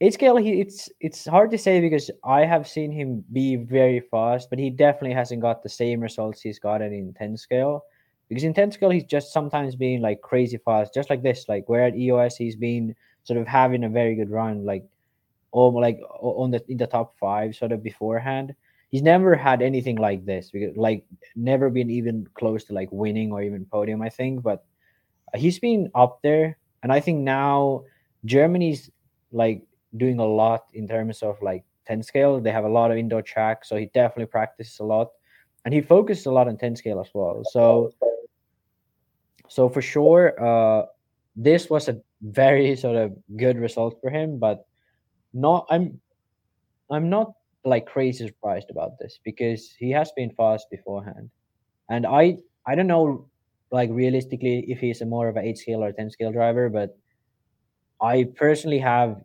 8 scale he it's it's hard to say because I have seen him be very fast, but he definitely hasn't got the same results he's gotten in 10 scale. Because in 10 scale he's just sometimes being like crazy fast, just like this. Like where at EOS he's been sort of having a very good run, like or like on the in the top five sort of beforehand. He's never had anything like this because like never been even close to like winning or even podium, I think. But uh, he's been up there, and I think now Germany's like doing a lot in terms of like 10 scale. They have a lot of indoor track, so he definitely practices a lot, and he focuses a lot on 10 scale as well. So so for sure, uh, this was a very *laughs* sort of good result for him, but not I'm I'm not like crazy surprised about this because he has been fast beforehand. And I I don't know like realistically if he's a more of a 8 scale or 10 scale driver, but I personally have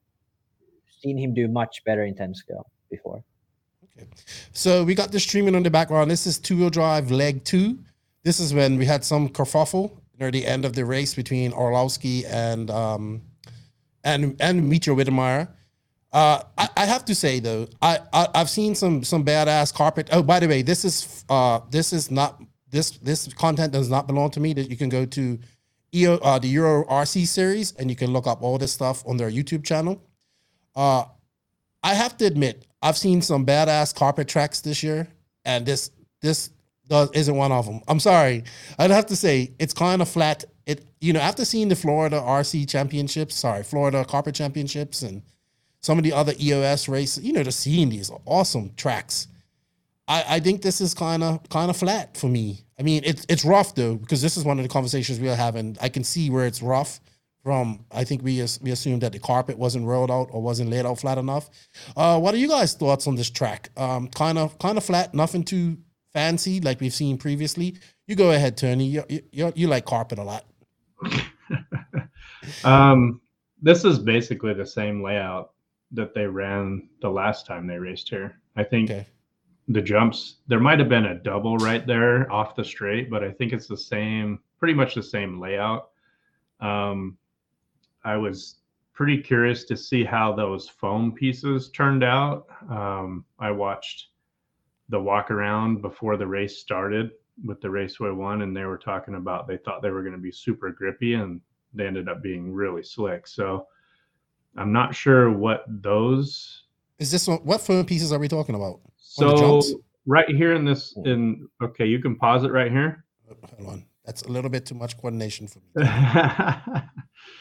seen him do much better in 10 scale before. So we got this streaming on the background. This is two wheel drive leg two. This is when we had some kerfuffle near the end of the race between Orlowski and um and and Mitchell Wittemeyer. Uh, I, I have to say though, I, I I've seen some some badass carpet. Oh, by the way, this is uh this is not this this content does not belong to me. That you can go to EO uh, the Euro RC series and you can look up all this stuff on their YouTube channel. Uh, I have to admit, I've seen some badass carpet tracks this year, and this this does isn't one of them. I'm sorry, I'd have to say it's kind of flat. It you know after seeing the Florida RC championships, sorry, Florida carpet championships, and some of the other EOS races, you know, just seeing these awesome tracks. I, I think this is kind of kind of flat for me. I mean, it's it's rough though because this is one of the conversations we are having. I can see where it's rough from. I think we we assumed that the carpet wasn't rolled out or wasn't laid out flat enough. Uh, what are you guys' thoughts on this track? Um, kind of kind of flat, nothing too fancy like we've seen previously. You go ahead, Tony. You you, you, like carpet a lot. *laughs* Um, this is basically the same layout that they ran the last time they raced here. I think Okay. the jumps there might have been a double right there off the straight, but I think it's the same, pretty much the same layout. Um, I was pretty curious to see how those foam pieces turned out. Um, I watched the walk around before the race started with the Raceway One, and they were talking about they thought they were going to be super grippy, and they ended up being really slick. So I'm not sure what those. Is this one, what foam pieces are we talking about? So right here in this, in okay, you can pause it right here. Uh, hold on, that's a little bit too much coordination for me. *laughs*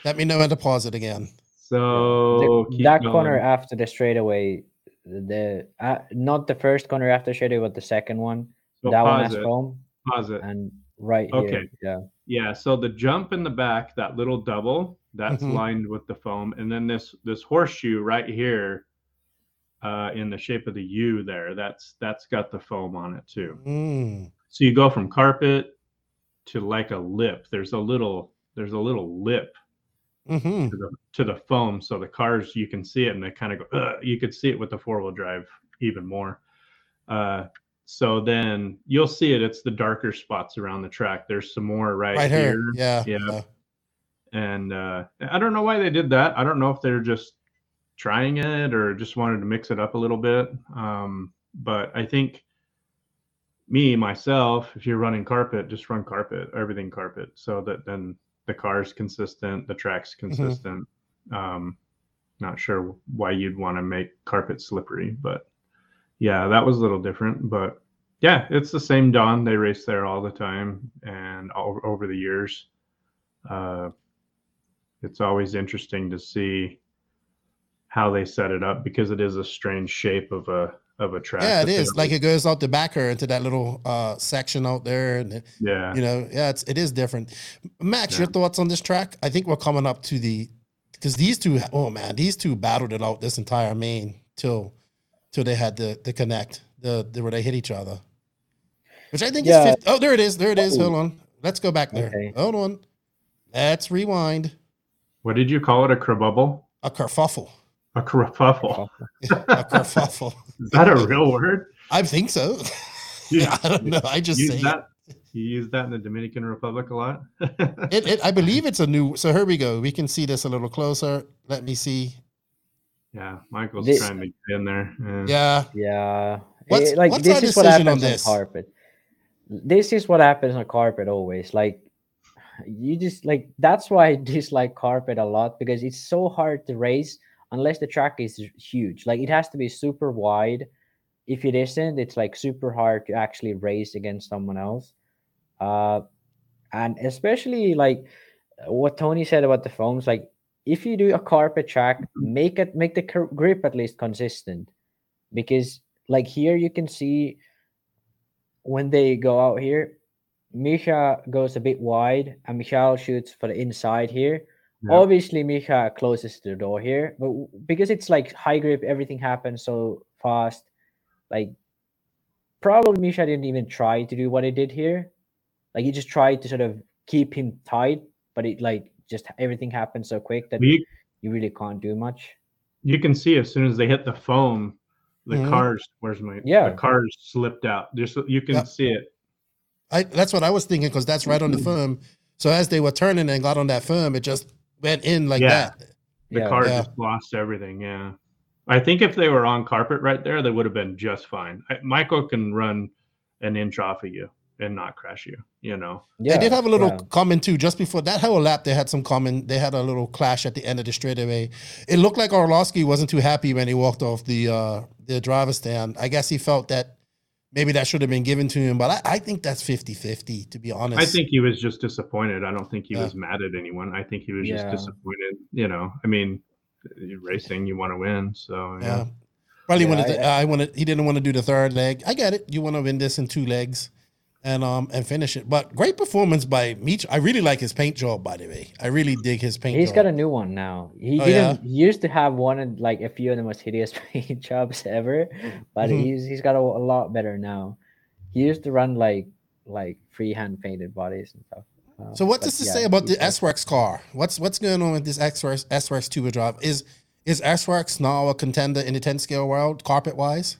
Let me know when to pause it again. so The- keep that corner after the straightaway, the uh, not the first corner after straightaway, but the second one. So that one pause has it. foam, Pause it. and right Okay. here, yeah. Yeah, so the jump in the back, that little double, that's Mhm. lined with the foam, and then this this horseshoe right here, uh, in the shape of the U there, that's that's got the foam on it too. Mm. So you go from carpet to like a lip. There's a little there's a little lip hmm to the to the foam, so the cars you can see it and they kind of go. Ugh. You could see it with the four wheel drive even more. Uh, so then you'll see it. It's the darker spots around the track. There's some more right, Right here. here, yeah, yeah. yeah. And uh, I don't know why they did that. I don't know if they're just trying it or just wanted to mix it up a little bit. Um, but I think me myself, if you're running carpet, just run carpet, everything carpet, so that then the car's consistent, the track's consistent. Um, not sure why you'd want to make carpet slippery, but yeah, that was a little different. But yeah, it's the same Daun. They race there all the time and all, over the years. Uh, it's always interesting to see how they set it up because it is a strange shape of a of a track. Yeah, it that they is. don't- Like it goes out the backer into that little uh section out there, and it- yeah, you know, yeah, it's it is different. Max, your thoughts on this track? I think we're coming up to the because these two, oh man, these two battled it out this entire main till till they had the the connect, the, the where they hit each other, which I think Yeah. is 50, oh there it is, there it is. Oh. Hold on, let's go back there. Okay. Hold on, let's rewind. What did you call it? A kerfuffle? A kerfuffle, A kerfuffle? *laughs* a kerfuffle. Is that a real word? I think so. You- *laughs* I don't know. I just use say it. that. You use that in the Dominican Republic a lot. *laughs* It, it. I believe it's a new. So here we go. We can see this a little closer. Let me see. yeah, Michael's This- trying to get in there. Yeah. Yeah. Yeah. What's- like what's this our is what decision on happens on, this? carpet. This is what happens on carpet always. Like you just like that's why I dislike carpet a lot because it's so hard to race unless the track is huge. Like it has to be super wide. If it isn't, it's like super hard to actually race against someone else. Uh and especially like what Tony said about the foams, like if you do a carpet track, make it make the grip at least consistent, because like here you can see when they go out here, Misha goes a bit wide and Michael shoots for the inside here. Yeah. Obviously, Misha closes the door here, but because it's like high grip, everything happens so fast. Like, probably Misha didn't even try to do what he did here. Like, he just tried to sort of keep him tight, but it like just everything happened so quick that You, you really can't do much. You can see as soon as they hit the foam, the Mhm. cars. Where's my? Yeah. the cars slipped out. Just you can Yep. see it. I that's what I was thinking because that's right on the foam. So as they were turning and got on that foam, it just went in like Yeah. that. The Yeah. car Yeah. just lost everything. Yeah. I think if they were on carpet right there, they would have been just fine. I, Michael can run an inch off of you and not crash you. You know. Yeah, they did have a little yeah. comment too, just before that whole lap. They had some comment. They had a little clash at the end of the straightaway. It looked like Orlowski wasn't too happy when he walked off the uh, the driver's stand. I guess he felt that maybe that should have been given to him, but I, I think that's 50-50, to be honest. I think he was just disappointed. I don't think he Yeah. was mad at anyone. I think he was just disappointed. You know, I mean, you're racing, you want to win. So yeah. yeah. Probably Yeah, wanted. to- I- uh, I, wanted. He didn't want to do the third leg. I get it. You want to win this in two legs, and um and finish it. But great performance by Meach. I really like his paint job. By the way, I really dig his paint. He's job. got a new one now. He Oh, didn't he used to have one of like a few of the most hideous *laughs* paint jobs ever, but Mhm. he's he's got a, a lot better now. He used to run like like freehand painted bodies and stuff. Uh, So what does this yeah, say about the he's SWorkz car? What's what's going on with this SWorkz SWorkz two wheel drive? Is is SWorkz now a contender in the 10 scale world, carpet wise?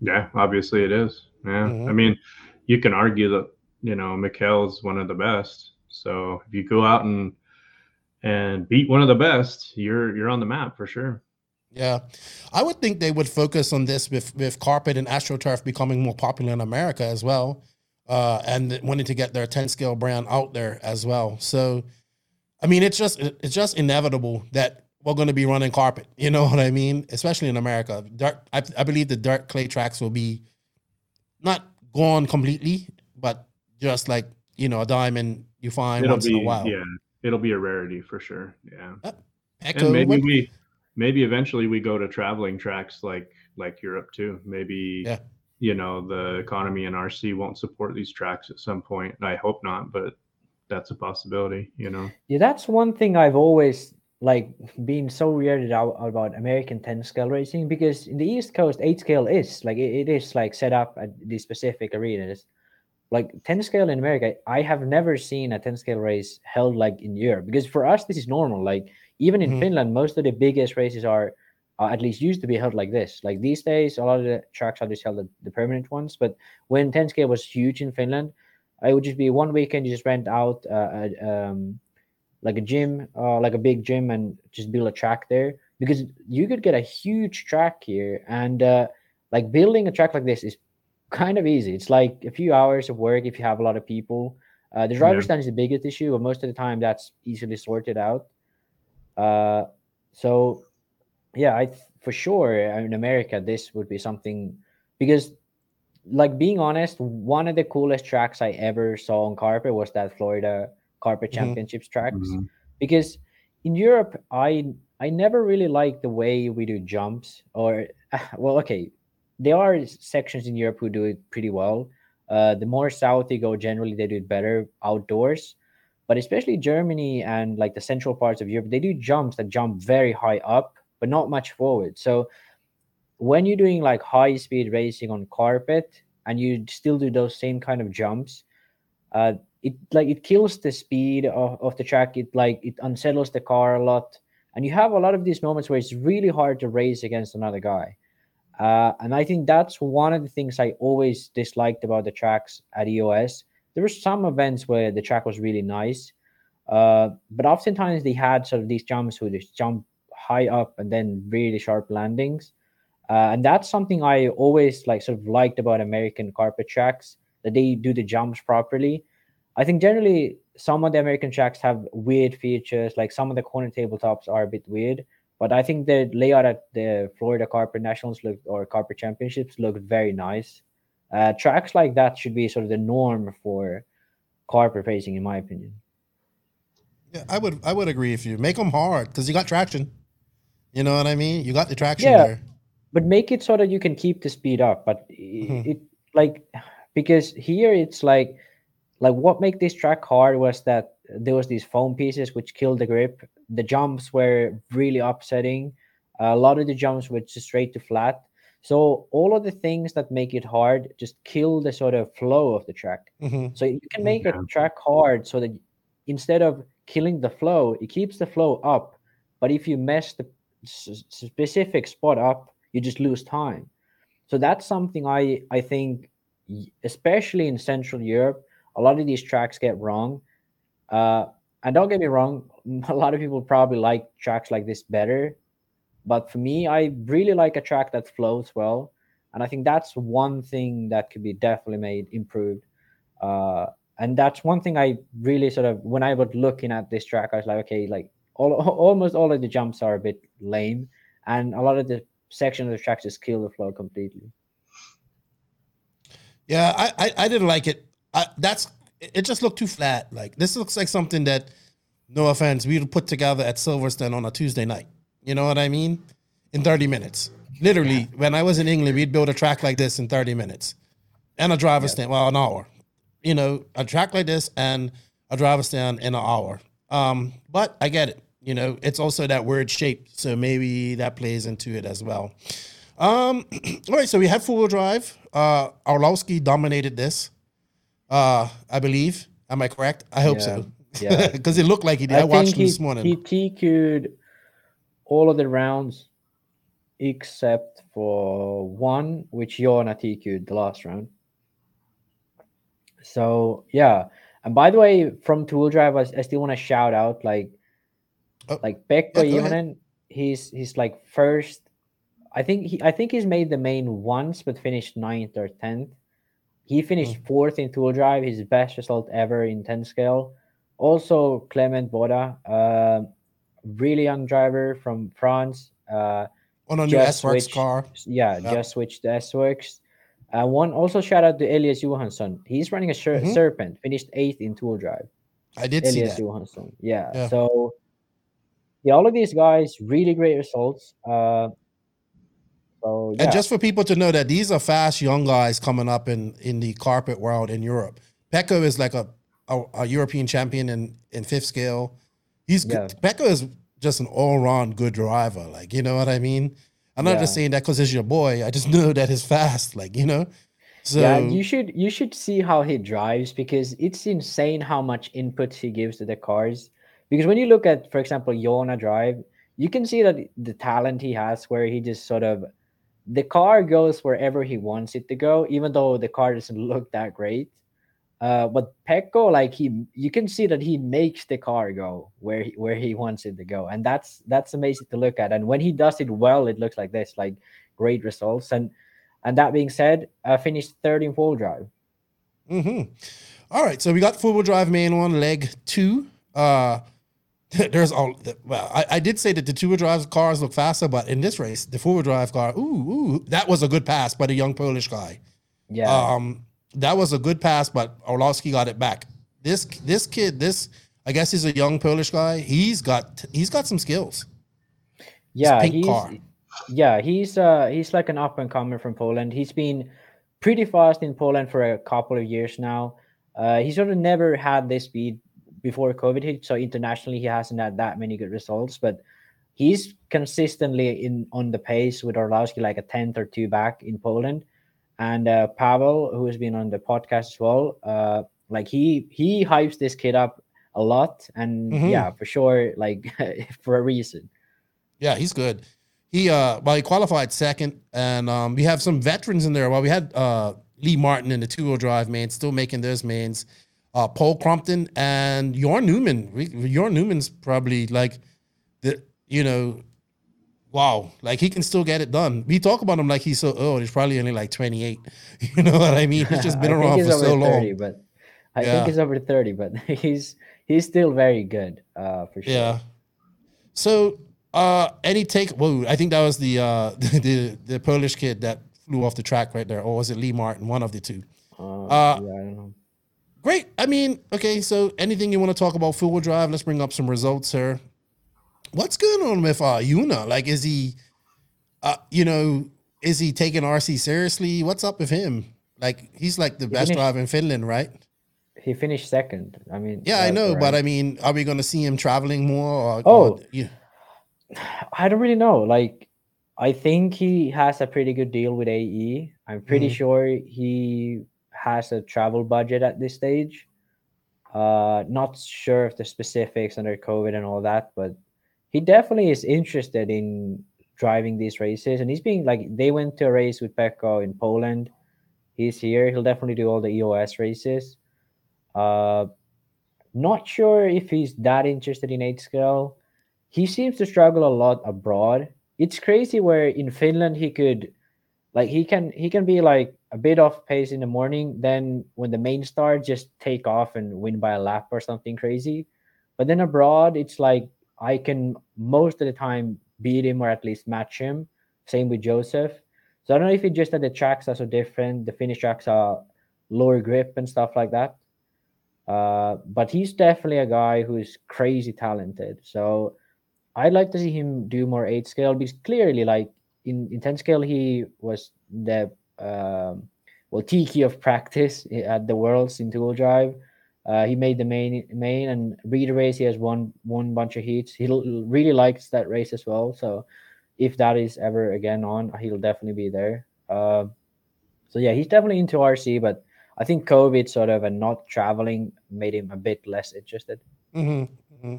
Yeah, obviously it is. Yeah. Mhm. I mean, you can argue that, you know, Mikhail's one of the best. So if you go out and and beat one of the best, you're you're on the map for sure. Yeah, I would think they would focus on this with with carpet and astroturf becoming more popular in America as well, uh, and wanting to get their 10 scale brand out there as well. So, I mean, it's just it's just inevitable that we're going to be running carpet. You know *laughs* what I mean? Especially in America, dirt. I, I believe the dirt clay tracks will be not gone completely, but just like you know a diamond you find It'll once be in a while. yeah, it'll be a rarity for sure. Yeah. Echo, and maybe what- we maybe eventually we go to traveling tracks like like Europe too. Maybe Yeah. you know the economy and RC won't support these tracks at some point. I hope not, but that's a possibility. You know. Yeah, that's one thing I've always like being so weirded out about American 10 scale racing because in the East Coast, 8 scale is like it, it is like set up at these specific arenas. Like 10 scale in America, I have never seen a 10 scale race held like in Europe because for us, this is normal. Like even in Mhm. Finland, most of the biggest races are uh, at least used to be held like this. Like these days, a lot of the tracks are just held at the permanent ones. But when 10 scale was huge in Finland, it would just be one weekend you just rent out uh, a, um, like a gym, uh, like a big gym, and just build a track there because you could get a huge track here, and uh, like building a track like this is kind of easy. It's like a few hours of work if you have a lot of people. Uh, the driver Yeah. stand is the biggest issue, but most of the time that's easily sorted out. Uh, so yeah, I th- for sure uh, in America this would be something because like being honest, one of the coolest tracks I ever saw on carpet was that Florida Carpet Mhm. Championships tracks. Mhm. Because in Europe, I I never really like the way we do jumps. Or *laughs* well, okay, there are sections in Europe who do it pretty well. Uh, the more south you go, generally they do it better outdoors. But especially Germany and like the central parts of Europe, they do jumps that jump very high up, but not much forward. So when you're doing like high speed racing on carpet and you still do those same kind of jumps uh it like it kills the speed of, of the track. It like it unsettles the car a lot. And you have a lot of these moments where it's really hard to race against another guy. Uh, and i think that's one of the things i always disliked about the tracks at eos there were some events where the track was really nice uh, but oftentimes they had sort of these jumps where they jump high up and then really sharp landings. Uh, and that's something I always like sort of liked about American carpet tracks that they do the jumps properly. I think generally some of the American tracks have weird features, like some of the corner tabletops are a bit weird. But I think the layout at the Florida Carpet Nationals or Carpet Championships look very nice. Uh, tracks like that should be sort of the norm for carpet racing, in my opinion. Yeah, I would I would agree with you. Make them hard because you got traction. You know what I mean? You got the traction Yeah. there. but make it so that you can keep the speed up but Mhm. it like because here it's like like what made this track hard was that there was these foam pieces which killed the grip. The jumps were really upsetting. A lot of the jumps were just straight to flat. So all of the things that make it hard just kill the sort of flow of the track. Hmm so you can make Yeah. a track hard so that instead of killing the flow, it keeps the flow up, but if you mess the s- specific spot up, you just lose time. So that's something I I think, especially in Central Europe, a lot of these tracks get wrong. Uh, and don't get me wrong, *laughs* a lot of people probably like tracks like this better, but for me, I really like a track that flows well, and I think that's one thing that could be definitely made improved. Uh, and that's one thing I really sort of when I was looking at this track, I was like, okay, like all *laughs* almost all of the jumps are a bit lame, and a lot of the section of the tracks just kill the flow completely. Yeah, I, I, I didn't like it. I, that's it. Just looked too flat. Like this looks like something that, no offense, we would put together at Silverstone on a Tuesday night. You know what I mean? In thirty minutes, literally. When I was in England, we'd build a track like this in thirty minutes, and a driver stand. Well, an hour. You know, a track like this and a driver stand in an hour. Um, but I get it. You know, it's also that word shape, so maybe that plays into it as well. Um, *clears throat* all right, so we had four wheel drive. Uh, Orlowski dominated this. Uh, I believe. Am I correct? I hope so. Yeah. because *laughs* it looked like he did. I, watched him he, this morning. He TQ'd all of the rounds except for one, which Joona TQ'd the last round. So yeah. And by the way, from Tool Drive, I, I still want to shout out like Oh, like Pekka yeah, He's he's like first. I think he I think he's made the main once, but finished ninth or tenth. He finished Hmm. fourth in Tool Drive, his best result ever in 10 scale. Also, Clement Boda, uh, really young driver from France. Uh, on a new SWorkz car. yeah, just switched to SWorkz. Uh, one also shout out to Elias Johansson. He's running a Ser- Mhm. Serpent, finished eighth in Tool Drive. I did see that. Johansson. Yeah. Yeah. So yeah, all of these guys really great results. Uh, so yeah, And just for people to know that these are fast young guys coming up in in the carpet world in Europe. Pekka is like a, a a European champion in in fifth scale. He's good. Pekka is just an all round good driver. Like you know what I mean. I'm not just saying that because he's your boy. I just *laughs* know that he's fast. Like you know. So yeah, you should you should see how he drives because it's insane how much input he gives to the cars. Because when you look at, for example, Joona drive, you can see that the talent he has, where he just sort of the car goes wherever he wants it to go, even though the car doesn't look that great. Uh, but Pekka, like he, you can see that he makes the car go where he, where he wants it to go, and that's that's amazing to look at. And when he does it well, it looks like this, like great results. And and that being said, uh, finished third in full drive. Mm-hmm. All right, so we got four wheel drive main one, leg two. Uh, *laughs* there's all well, I, I did say that the two wheel drive cars look faster, but in this race, the four wheel drive car, ooh, ooh, that was a good pass by the young Polish guy. Yeah. Um, that was a good pass, but Orlowski got it back. This this kid, this I guess he's a young Polish guy. He's got he's got some skills. yeah, he's car. yeah he's uh he's like an up and comer from Poland. He's been pretty fast in Poland for a couple of years now. Uh, he sort of never had this speed before COVID hit, so internationally he hasn't had that many good results. But he's consistently in on the pace with Orlowski, like a tenth or two back in Poland. And uh, Pavel, who has been on the podcast as well, uh, like he he hypes this kid up a lot, and Mhm. yeah, for sure, like *laughs* for a reason. Yeah, he's good. He uh well he qualified second, and um we have some veterans in there. Well, we had uh Lee Martin in the two wheel drive man, still making those mains. Uh Paul Crompton and Jorn Neumann. Jorn Neumann's probably like the you know wow, like he can still get it done. We talk about him like he's so old. He's probably only like 28. *laughs* You know what I mean? He's just been *laughs* around for so 30, long. but I Yeah. think he's over 30, but *laughs* he's he's still very good, uh, for sure. Yeah. So, uh, any take? Whoa, I think that was the uh the the Polish kid that flew off the track right there, or was it Lee Martin? One of the two. Uh, Uh, yeah, I don't know. Great. I mean, okay. So, anything you want to talk about wheel drive? Let's bring up some results here. What's going on with uh Yuna? Like, is he, uh, you know, is he taking RC seriously? What's up with him? Like, he's like the best finished- driver in Finland, right? He finished second. I mean, Yeah, I know, but. I mean, are we going to see him traveling more? Or, Oh. or- yeah. I don't really know. Like, I think he has a pretty good deal with AE. I'm pretty Mhm. sure he has a travel budget at this stage. Uh, not sure of the specifics under COVID and all that, but he definitely is interested in driving these races, and he's being like they went to a race with Pekka in Poland. He's here. He'll definitely do all the EOS races. Uh, not sure if he's that interested in eight scale. He seems to struggle a lot abroad. It's crazy where in Finland he could like he can he can be like a bit off pace in the morning then when the main star just take off and win by a lap or something crazy. But then abroad it's like i can most of the time beat him or at least match him. Same with joseph. So i don't know if it's just that the tracks are so different the Finnish tracks are lower grip and stuff like that. Uh, but he's definitely a guy who's crazy talented. So i'd like to see him do more eight scale because clearly like in, in 10 scale he was the um, well tiki of practice at the worlds in dual drive. Uh, he made the main main and read race he has won one bunch of heats. He really likes that race as well so if that is ever again on he'll definitely be there. Uh, so yeah he's definitely into rc but i think covid sort of and not traveling made him a bit less interested. Mm-hmm. Mm-hmm.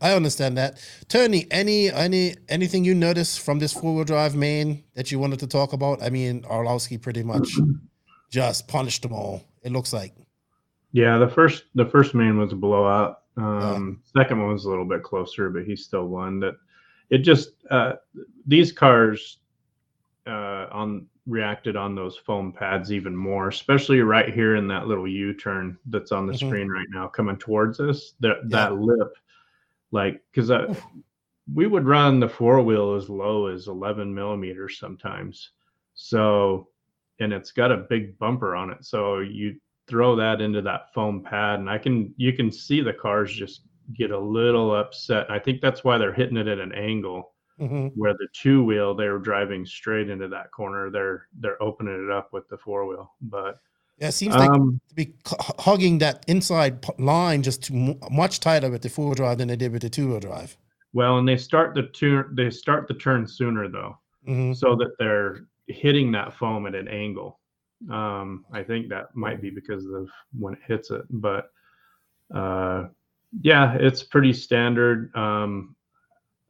I understand that. Tony, any any anything you noticed from this four wheel drive main that you wanted to talk about? I mean, Orlowski pretty much *clears throat* just punished them all. It looks like. Yeah, the first the first main was a blowout. Um, yeah. Second one was a little bit closer, but he still won. That it just uh, these cars uh, on reacted on those foam pads even more, especially right here in that little U turn that's on the mm-hmm. screen right now coming towards us. That yeah. that lip like because we would run the four wheel as low as 11 millimeters sometimes so and it's got a big bumper on it so you throw that into that foam pad and i can you can see the cars just get a little upset i think that's why they're hitting it at an angle mm-hmm. where the two wheel they were driving straight into that corner they're they're opening it up with the four wheel but yeah, it seems like um, to be hugging that inside line just much tighter with the four wheel drive than they did with the two wheel drive. Well, and they start the turn they start the turn sooner though, mm-hmm. so that they're hitting that foam at an angle. Um, I think that might be because of when it hits it, but uh, yeah, it's pretty standard. Um,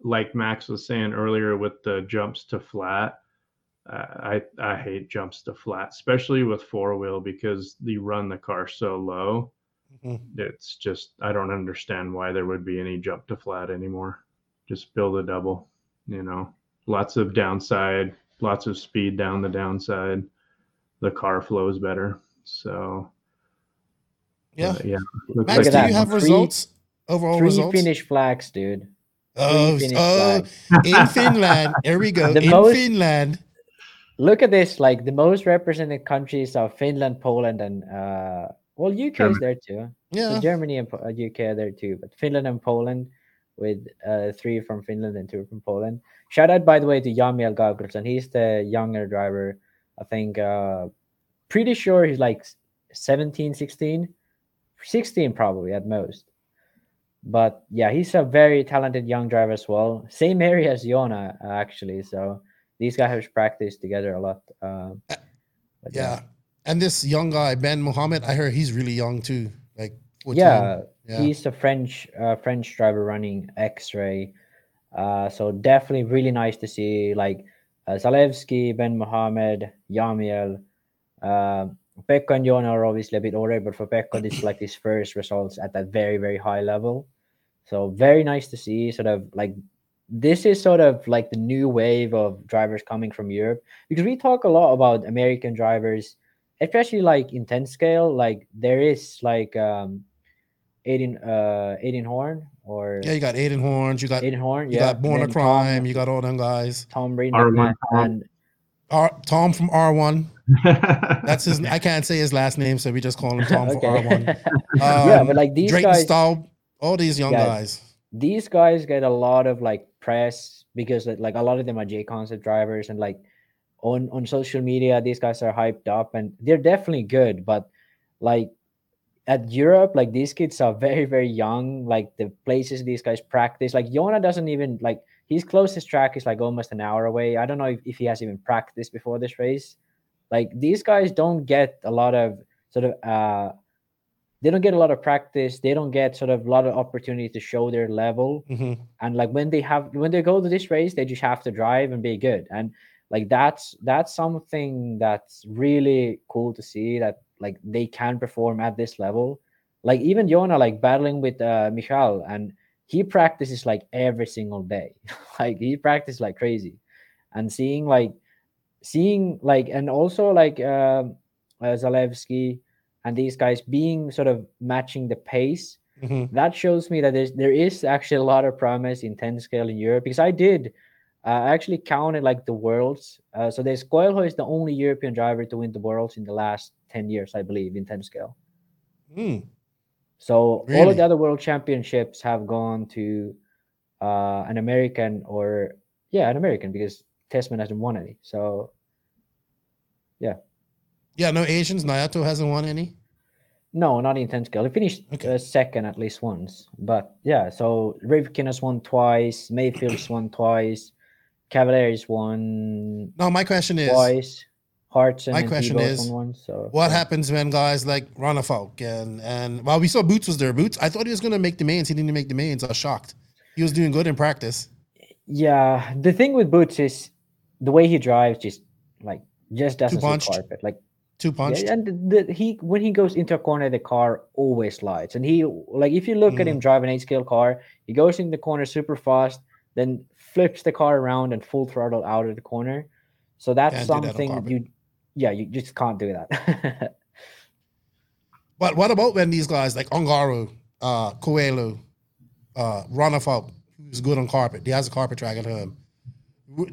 like Max was saying earlier with the jumps to flat, I I hate jumps to flat, especially with four wheel because you run the car so low. Mm-hmm. It's just I don't understand why there would be any jump to flat anymore. Just build a double, you know. Lots of downside, lots of speed down the downside. The car flows better. So yeah, uh, yeah. Max, do you have three, results? Overall three results? Finnish flags, dude. Oh, oh in Finland. Here we go. *laughs* The in most, Finland look at this like the most represented countries are finland poland and uh well uk Germany. is there too yeah so germany and uh, uk are there too but finland and poland with uh three from finland and two from poland shout out by the way to Jamiel Gabrielsen. he's the younger driver i think uh pretty sure he's like 17 16 16 probably at most but yeah he's a very talented young driver as well same *laughs* area as Joona, actually so these guys have practiced together a lot. Uh, yeah. yeah. and this young guy Ben Mohammed, I heard he's really young too. Like yeah, yeah, he's a French uh, French driver running X-ray. Uh, so definitely really nice to see like uh, Zalewski, Ben Mohammed, Jamiel. Uh, Pekka and Joona are obviously a bit older, but for Pekka, this is like his first results at that very, very high level. So very nice to see sort of like this is sort of like the new wave of drivers coming from Europe because we talk a lot about American drivers, especially like in 10 scale. Like there is like um Aiden uh Aiden Horn or yeah, you got Aiden Horns, you got Aiden Horn, you yeah, got Born a Crime, Tom, you got all them guys. Tom Breen R1, and R, Tom from R1. *laughs* That's his. I can't say his last name, so we just call him Tom *laughs* okay. for R1. Um, yeah, but like these Drayton guys, Staub, all these young guys. guys these guys get a lot of like press because like a lot of them are J concept drivers and like on on social media these guys are hyped up and they're definitely good but like at Europe like these kids are very very young like the places these guys practice like Joona doesn't even like his closest track is like almost an hour away I don't know if, if he has even practiced before this race like these guys don't get a lot of sort of uh they don't get a lot of practice. They don't get sort of a lot of opportunity to show their level. hmm And like when they have when they go to this race, they just have to drive and be good. And like that's that's something that's really cool to see that like they can perform at this level. Like even Jonah like battling with uh Michal and he practices like every single day. *laughs* like he practices like crazy. And seeing like seeing like and also like um uh, Zalewski and these guys being sort of matching the pace hmm that shows me that there's there is actually a lot of promise in 10 scale in Europe because I did uh, I actually counted like the worlds. Uh, so there's Coelho is the only European driver to win the worlds in the last 10 years, I believe, in 10 scale. Mm. So all of the other world championships have gone to uh, an American or yeah, an American because Tessmann hasn't won any. So Yeah, no Asians. Naoto hasn't won any. no, not in 10 scale. He finished Okay. uh, second at least once. But yeah, so Rivkin has won twice, Maifield's won twice, Cavaliers won No, my question is, twice. Hartson My question is, one. So what yeah. happens when guys like Ronafalk and and well, we saw Boots was there. Boots, I thought he was gonna make the mains. He didn't make the mains. I was shocked. He was doing good in practice. Yeah, the thing with Boots is the way he drives just like just doesn't carpet. Like Two punched. yeah, and the, the, he when he goes into a corner, the car always slides. And he like if you look at Mm. him drive an eight scale car, he goes in the corner super fast, then flips the car around and full throttle out of the corner. So that's Can't do that something you yeah, you just can't do that. *laughs* But what about when these guys like Ongaro, uh, Coelho, uh, Ronafalk, who's good on carpet? He has a carpet track at home.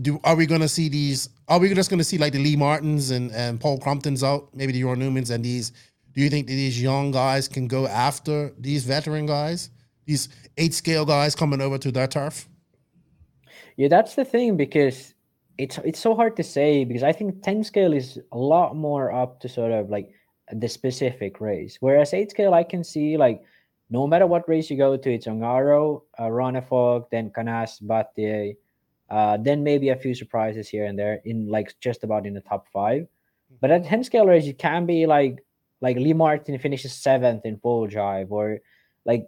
Do are we gonna see these? Are we just gonna see like the Lee Martins and, and Paul Cromptons out, maybe the Jorn Neumanns and these? Do you think that these young guys can go after these veteran guys, these eight scale guys coming over to their turf? Yeah, that's the thing because it's it's so hard to say because I think 10 scale is a lot more up to sort of like the specific race. Whereas 8 scale I can see like no matter what race you go to, it's Ongaro, uh, Ronefog, then Canas, Battier, uh, then maybe a few surprises here and there in like just about in the top five. But at 10 scale race, it can be like like Lee Martin finishes seventh in full drive or like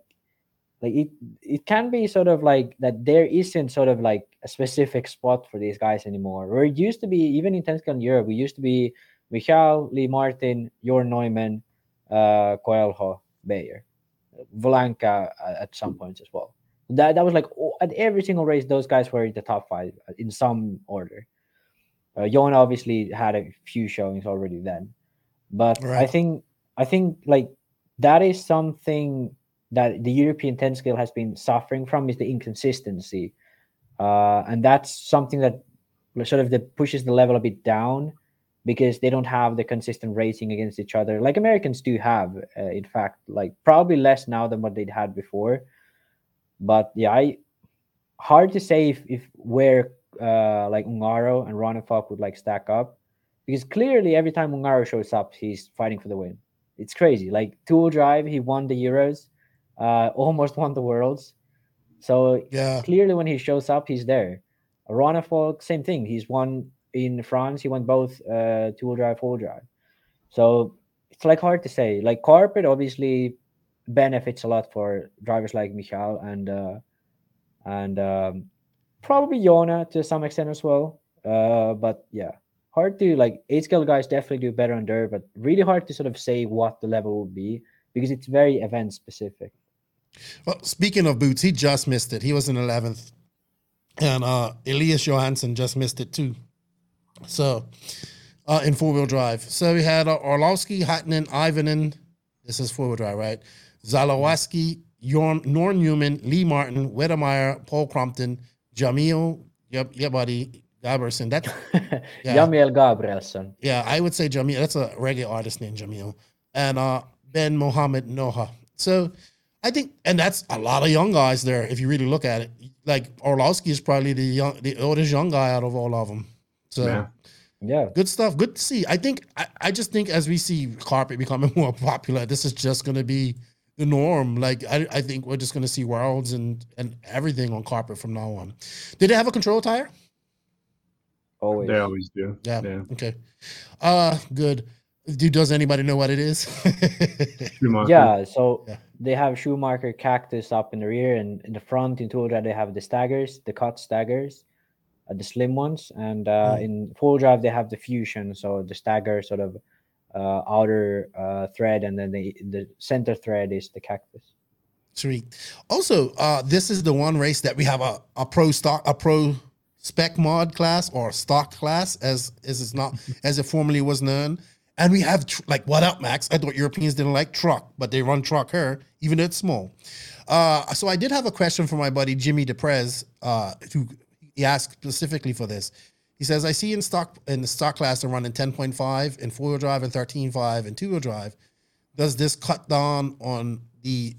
like it it can be sort of like that there isn't sort of like a specific spot for these guys anymore. Where it used to be, even in 10 scale in Europe, we used to be Michal, Lee Martin, Jorn Neumann, uh, Coelho, Bayer, Volanka uh, at some points as well. That that was like oh, at every single race, those guys were in the top five uh, in some order. Uh, obviously had a few showings already then, but I think I think like that is something that the European 10 scale has been suffering from is the inconsistency. Uh, and that's something that sort of the pushes the level a bit down because they don't have the consistent racing against each other like Americans do have uh, in fact like probably less now than what they'd had before but yeah I hard to say if, if where uh like Ongaro and Ronefalk would like stack up. Because clearly every time Ongaro shows up he's fighting for the win. It's crazy. Like tool drive he won the Euros uh almost *laughs* won the worlds. So Yeah. clearly when he shows up he's there. Ronefalk same thing. He's won in France he won both uh two-wheel drive four drive. So it's like hard to say. Like carpet obviously benefits a lot for drivers like Michal and uh and um probably Joona to some extent as well uh but yeah hard to like eight scale guys definitely do better on dirt but really hard to sort of say what the level will be because it's very event specific Well, speaking of boots, he just missed it. He was in eleventh, and uh, Elias Johansson just missed it too. So, uh, in four wheel drive. So we had uh, Orlowski, Hattinen, Ivanen. This is four wheel drive, right? Zalewski, Jorn, Norn Neumann, Lee Martin, Wedemeyer, Paul Crompton, Jamil, yep, *laughs* *laughs* yeah, buddy, Gaberson. That, Yeah. Jamiel Gabrielson yeah, I would say Jamil. That's a reggae artist named Jamil, and uh, Ben Mohammed Noha. So I think, and that's a lot of young guys there. If you really look at it, like Orlowski is probably the young, the oldest young guy out of all of them. So Yeah. yeah good stuff. Good to see. I think, I, I just think as we see carpet becoming *laughs* more popular, this is just going to be the norm. Like I, I think we're just going to see worlds and and everything on carpet from now on. Did they have a control tire? always They always do. Yeah. Yeah. Okay. Uh good. Do does anybody know what it is? Yeah, so Yeah. they have Schumacher cactus up in the rear, and in the front in Tool Drive they have the staggers, the cut staggers, uh, the slim ones, and uh, Mm. in Full Drive they have the Fusion, so the stagger sort of uh, outer uh, thread, and then the the center thread is the cactus. Sweet. Also, uh, this is the one race that we have a, a pro stock, a pro spec mod class or stock class, as as it's not *laughs* as it formerly was known. And we have tr- like what up, Max? I thought Europeans didn't like truck, but they run truck here, even though it's small. Uh, so I did have a question for my buddy Jimmy Deprez, uh, who he asked specifically for this. He says, I see in stock in the stock class they're running 10.5 in four wheel drive and 13.5 and two wheel drive. Does this cut down on the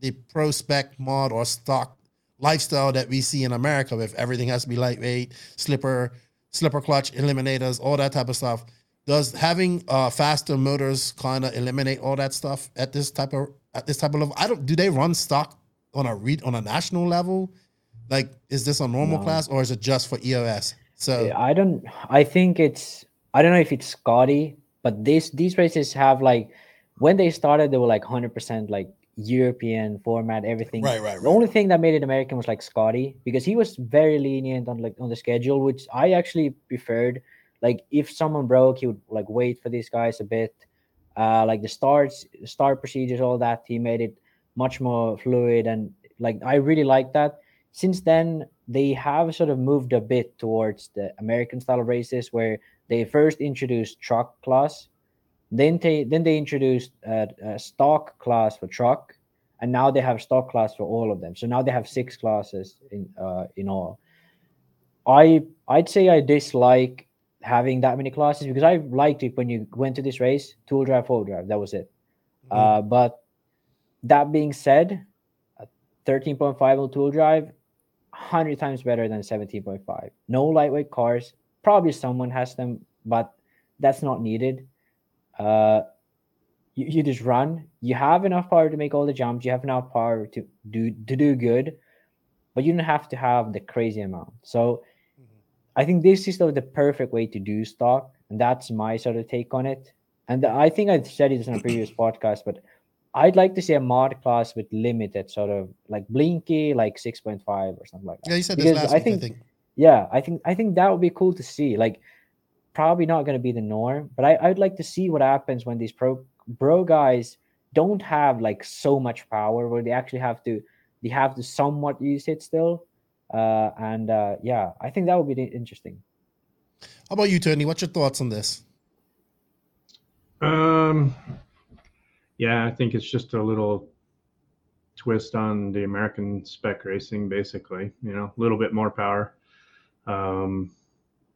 the pro spec mod or stock lifestyle that we see in America with everything has to be lightweight, slipper, slipper clutch, eliminators, all that type of stuff. Does having uh, faster motors kind of eliminate all that stuff at this type of at this type of level? I don't. Do they run stock on a read on a national level? Like, is this a normal No. class or is it just for EOS? So I don't. I think it's. I don't know if it's Scotty, but this these races have like when they started, they were like hundred percent like European format, everything. Right, right, right. The only thing that made it American was like Scotty because he was very lenient on like on the schedule, which I actually preferred. Like if someone broke, he would like wait for these guys a bit. Uh, like the starts, start procedures, all that. He made it much more fluid and like I really like that. Since then, they have sort of moved a bit towards the American style of races where they first introduced truck class, then they then they introduced a, a stock class for truck, and now they have stock class for all of them. So now they have six classes in uh, in all. I I'd say I dislike having that many classes because I liked it when you went to this race, tool drive, four drive. That was it. Uh, but that being said, 13.5 on tool drive, 100 times better than 17.5. No lightweight cars. Probably someone has them, but that's not needed. Uh, you, you just run. You have enough power to make all the jumps. You have enough power to do to do good, but you don't have to have the crazy amount. So I think this is sort of the perfect way to do stock, and that's my sort of take on it. And I think I've said it in a previous *clears throat* podcast, but I'd like to see a mod class with limited sort of like blinky, like 6.5 or something like that. yeah, you said this last I week, think, I think. yeah, I think I think that would be cool to see. Like, probably not going to be the norm, but I I'd like to see what happens when these pro bro guys don't have like so much power where they actually have to they have to somewhat use it still. Uh, and uh, yeah, I think that would be interesting. How about you, Tony? What's your thoughts on this? Um, yeah, I think it's just a little twist on the American spec racing, basically. You know, a little bit more power. Um,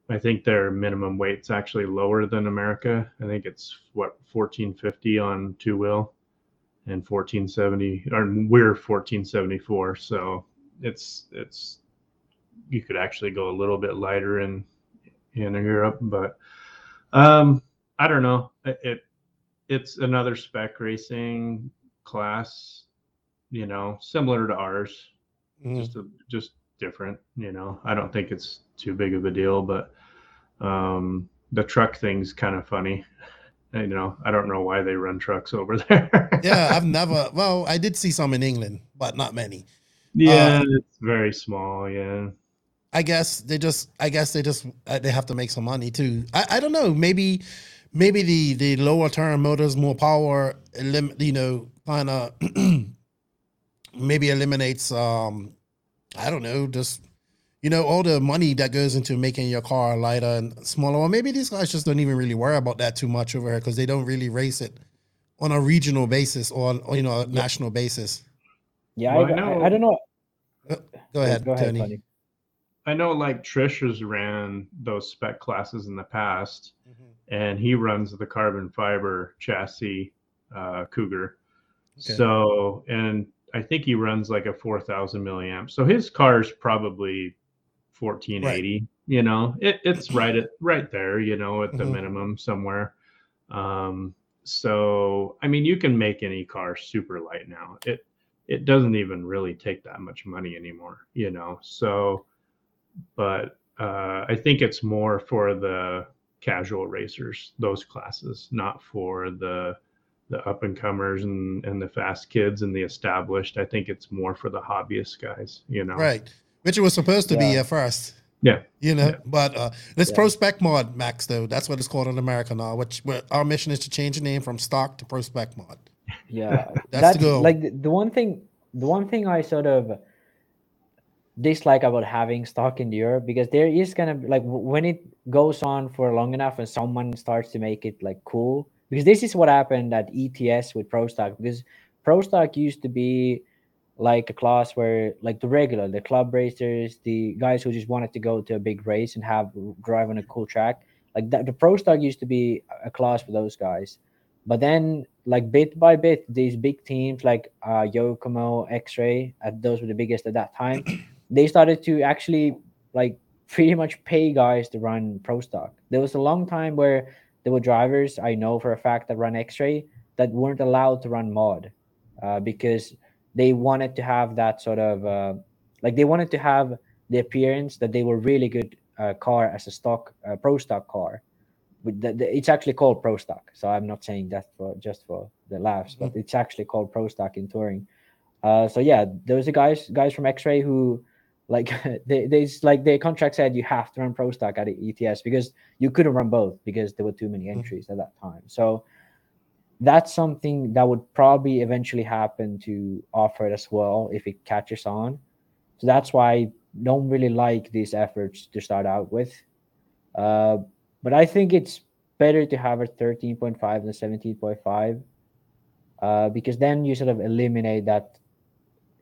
I think their minimum weight's actually lower than America. I think it's what 1450 on two wheel and 1470 or we're 1474 so it's it's you could actually go a little bit lighter in in Europe but um I don't know it, it it's another spec racing class you know similar to ours Mhm. just a, just different you know I don't think it's too big of a deal but um the truck thing's kind of funny *laughs* you know I don't know why they run trucks over *laughs* there yeah, I've never. Well, I did see some in England, but not many. Yeah, Uh, it's very small. Yeah. I guess they just. I guess they just. uh, They have to make some money too. I, I don't know. Maybe, maybe the the lower turn motors, more power, elim, you know, kind of *clears throat* maybe eliminates. Um, I don't know. Just you know, all the money that goes into making your car lighter and smaller. Or maybe these guys just don't even really worry about that too much over here because they don't really race it on a regional basis or, on, or you know, a national basis. Yeah, Well, I, I I, know- I don't know. Go ahead, Go ahead, Tony. Tony. I know like Trish has ran those spec classes in the past, and he runs the carbon fiber chassis uh, Cougar. Okay. So, and I think he runs like a 4,000 milliamp. So his car's probably 1480. You know, it, it's right at right there. You know, at the Mhm. minimum somewhere. Um, so I mean, you can make any car super light now. It it doesn't even really take that much money anymore. You know, so but uh, I think it's more for the casual racers, those classes, not for the the up and comers and and the fast kids and the established. I think it's more for the hobbyist guys. You know, Right. Which it was supposed to be at first. Yeah. You know, Yeah. but uh it's Yeah. Pro Spec Mod Max though. That's what it's called in America now. Which what our mission is to change the name from stock to Pro Spec Mod. yeah *laughs* That's the goal. like the, the one thing the one thing i sort of dislike about having stock in europe because there is gonna be like when it goes on for long enough and someone starts to make it like cool because this is what happened at ets with pro stock because pro stock used to be like a class where like the regular the club racers the guys who just wanted to go to a big race and have drive on a cool track like that the pro stock used to be a class for those guys. But then like bit by bit these big teams like uh yokomo x-ray uh, those were the biggest at that time they started to actually like pretty much pay guys to run pro stock. There was a long time where there were drivers i know for a fact that run x-ray that weren't allowed to run mod uh, because they wanted to have that sort of uh, like they wanted to have the appearance that they were really good uh, car as a stock uh, pro stock car. With the, the, it's actually called pro stock so i'm not saying that for just for the laughs but it's actually called pro stock in touring. Uh so yeah those are guys guys from x-ray who like *laughs* they they like their contract said you have to run pro stock at ets because you couldn't run both because there were too many entries at that time. So that's something that would probably eventually happen to offer it as well if it catches on. So that's why i don't really like these efforts to start out with. Uh but I think it's better to have a 13.5 than 17.5 uh, because then you sort of eliminate that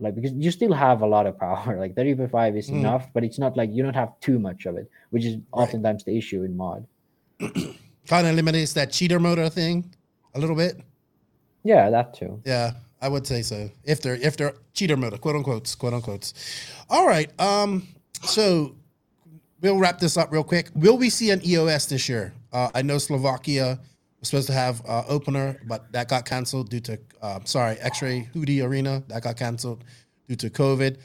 like because you still have a lot of power *laughs* like 35 is Mm. enough but it's not like you don't have too much of it which is oftentimes the issue in mod *clears throat* Kind of eliminates that cheater motor thing a little bit. yeah that too Yeah, I would say so. If they're if they're cheater motor, quote unquote, quote unquote. All right. Um. So we'll wrap this up real quick. Will we see an EOS this year? Uh, I know Slovakia was supposed to have uh, opener, but that got canceled due to uh, sorry X-Ray Hootie Arena that got canceled due to COVID.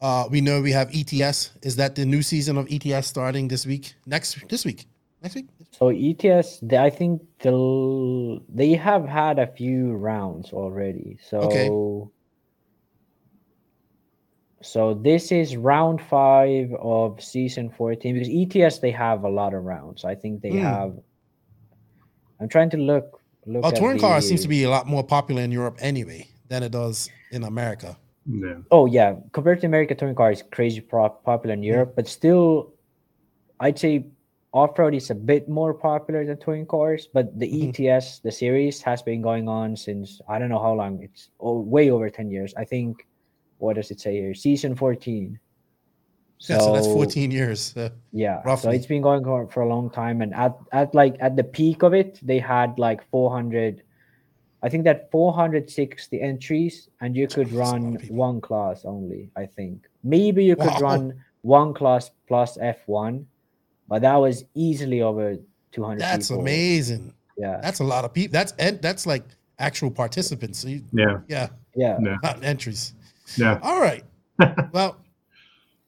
Uh, we know we have ETS. Is that the new season of ETS starting this week? Next this week? Next week? so ets they, i think they have had a few rounds already so Okay. so this is round five of season 14 because ets they have a lot of rounds i think they Hmm. have i'm trying to look look at touring car seems to be a lot more popular in Europe anyway than it does in America. Yeah. Oh yeah, compared to America, touring car is crazy pro- popular in Europe, but still, I'd say off-road is a bit more popular than touring cars. But the mm-hmm. ETS, the series, has been going on since I don't know how long. It's oh, way over ten years. I think. What does it say here? Season fourteen. Yeah, so that's 14 years. uh, Yeah, so it's been going on for a long time, and at at like at the peak of it, they had like 400. I think that 460 entries, and you could That's a lot of run one class only. I think maybe you could Wow. run one class plus F1, but that was easily over 200. That's people. amazing. Yeah, That's a lot of people. That's and that's like actual participants. So you, Yeah. yeah, yeah. Yeah. not entries. Yeah. All right. *laughs* well,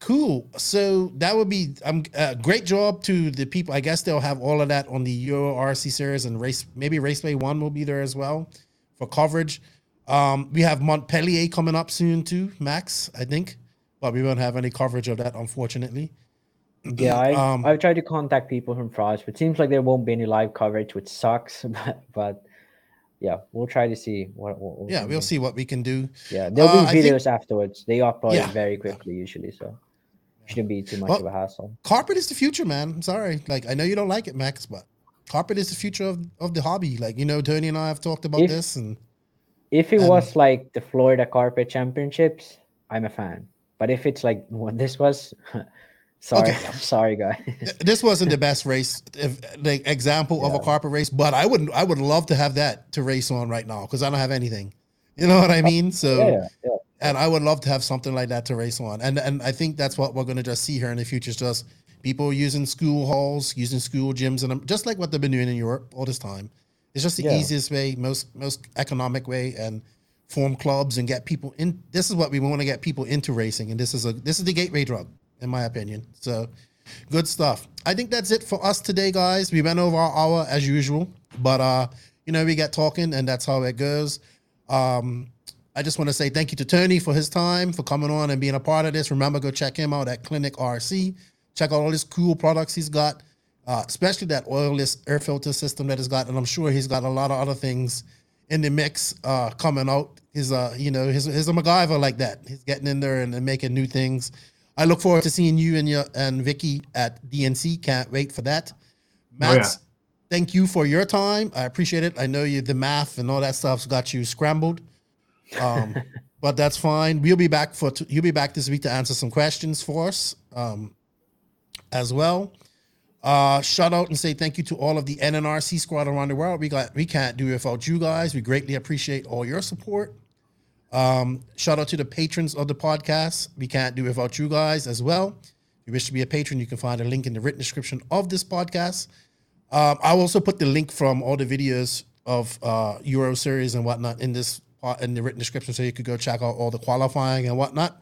cool. So that would be um uh, great job to the people. I guess they'll have all of that on the Euro RC series and race. Maybe Raceway One will be there as well for coverage. Um, we have Montpellier coming up soon too, Max. I think, but we won't have any coverage of that, unfortunately. Yeah, I, Um, I've tried to contact people from France, but it seems like there won't be any live coverage, which sucks. *laughs* But, but yeah, we'll try to see what. what Yeah, we'll do. see what we can do. Yeah, there'll Uh, be I think- videos afterwards. They upload Yeah. very quickly usually, so shouldn't be too much Well- of a hassle. carpet is the future, man. I'm sorry. Like I know you don't like it, Max, but carpet is the future of, of the hobby. Like you know, Tony and I have talked about If- this, and If it and- was like the Florida Carpet Championships, I'm a fan. But if it's like what this was, *laughs* sorry, Okay. I'm sorry, guys. this wasn't the *laughs* best race, if, like example of a carpet race. But I would I would love to have that to race on right now because I don't have anything. You know what I mean? So. yeah, yeah, yeah. And I would love to have something like that to race on. And and I think that's what we're going to just see here in the future. Is just people using school halls, using school gyms, and just like what they've been doing in Europe all this time. It's just the Yeah. easiest way, most most economic way, and form clubs and get people in. This is what we want to get people into racing, and this is a this is the gateway drug, in my opinion. So Good stuff. I think that's it for us today, guys. We went over our hour as usual, but uh, you know, we get talking and that's how it goes. Um, I just want to say thank you to Tony for his time, for coming on and being a part of this. Remember, go check him out at Klinik RC. Check out all his cool products he's got, uh, especially that oilless air filter system that he's got. And I'm sure he's got a lot of other things in the mix uh, coming out. He's, uh, you know, he's, he's a MacGyver like that. He's getting in there and, and making new things. I look forward to seeing you and your and Vicky at DNC. Can't wait for that. Max, yeah. thank you for your time. I appreciate it. I know you the math and all that stuff's got you scrambled. Um, but that's fine. We'll be back for t- you'll be back this week to answer some questions for us um, as well. Uh, shout out and say thank you to all of the NNRC squad around the world. We got we can't do it without you guys. We greatly appreciate all your support. Um, shout out to the patrons of the podcast. We can't do it without you guys as well. If you wish to be a patron, you can find a link in the written description of this podcast. Um, I'll also put the link from all the videos of uh, Euro series and whatnot in this in the written description, so you could go check out all the qualifying and whatnot.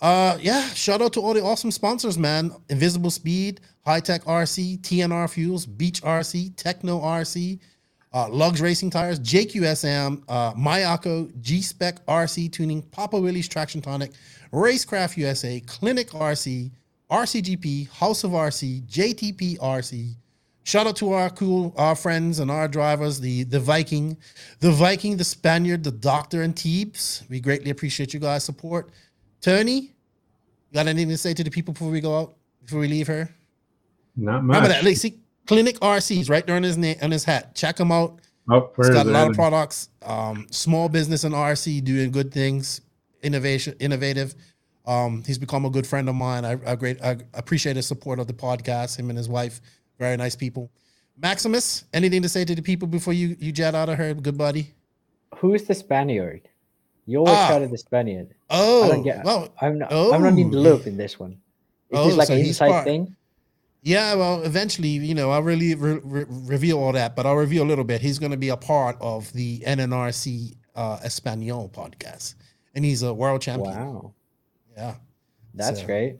Uh, yeah, shout out to all the awesome sponsors, man. Invisible Speed, Hitec RC, TNR Fuels, Beach RC, Tekno RC, uh, Lugs Racing Tires, JQSM, uh, Mayako, G Spec RC Tuning, Papa Willie's Traction Tonic, Racecraft USA, Klinik RC, RCGP, House of RC, JTP RC. Shout out to our cool our friends and our drivers, the the Viking, the Viking, the Spaniard, the Doctor, and Teebs. We greatly appreciate you guys' support. Tony, you got anything to say to the people before we go out? Before we leave her? Not much. Remember that. Like, see, Klinik RC's right there on his name on his hat. Check him out. Oh, He's got a lot of products. Um, small business and RC doing good things, innovation, innovative. Um, he's become a good friend of mine. I, I great I appreciate his support of the podcast. Him and his wife, very nice people. Maximus, anything to say to the people before you you jet out of her, good buddy? Who's the Spaniard? You always Ah. shouted the Spaniard. I Oh, don't get. well, I'm not. oh. I'm not in the loop in this one. Is Oh, this like so an inside part- thing? Yeah, well, eventually, you know, I'll really re- re- reveal all that, but I'll reveal a little bit. He's going to be a part of the NNRC uh, Espanol podcast, and he's a world champion. Wow, Yeah. that's So, great.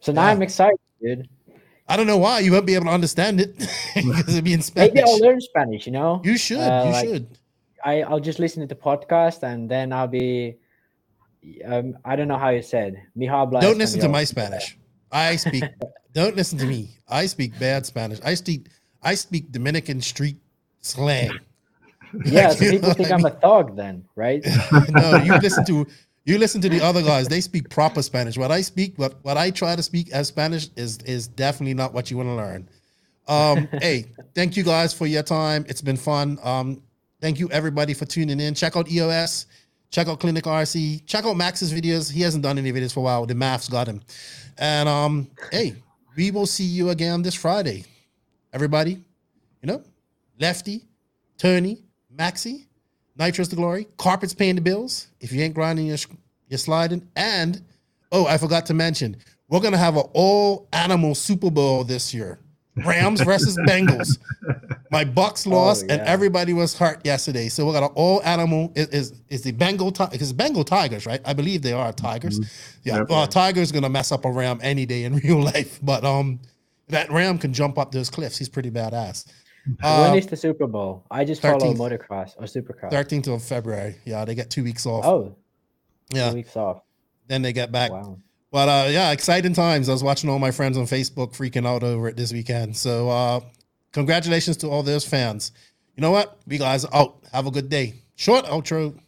So now yeah. I'm excited, dude. I don't know why you won't be able to understand it *laughs* because it'd be in Spanish. Maybe I'll learn Spanish. You know, You should. Uh, you like, should. I I'll just listen to the podcast and then I'll be. Um, I don't know how you said. Mi habla Don't listen to my Spanish. I speak. *laughs* don't listen to me. I speak bad Spanish. I speak. I speak Dominican street slang. Yeah, *laughs* so people think I I'm a thug then, right? no, you listen to you listen to the other guys. They speak proper Spanish. What I speak, what what I try to speak as Spanish is is definitely not what you want to learn. Um, *laughs* hey, thank you guys for your time. It's been fun. Um, thank you everybody for tuning in. Check out EOS. Check out Klinik RC. Check out Max's videos. He hasn't done any videos for a while. The maths got him. And um, hey, we will see you again this Friday. Everybody, you know, Lefty, Tony, Maxi, Nitrous the Glory, Carpets paying the bills. If you ain't grinding, you're, you're sliding. And oh, I forgot to mention, we're gonna have an all animal Super Bowl this year. Rams versus *laughs* Bengals. My Bucks lost, and yeah. everybody was hurt yesterday. So we got an all animal. Is is, is the Bengal because Bengal Tigers, right? I believe they are Tigers. Yeah, Yep. well, Tiger's gonna mess up a Ram any day in *laughs* real life, but um, that Ram can jump up those cliffs. He's pretty badass. *laughs* when Uh, is the Super Bowl? I just follow motocross or supercross. 13th of February. Yeah, they get two weeks off. Oh, yeah, two weeks off. then they get back. Wow. But uh, yeah, exciting times. I was watching all my friends on Facebook freaking out over it this weekend. So uh, congratulations to all those fans. You know what? We guys out. Have a good day. Short outro.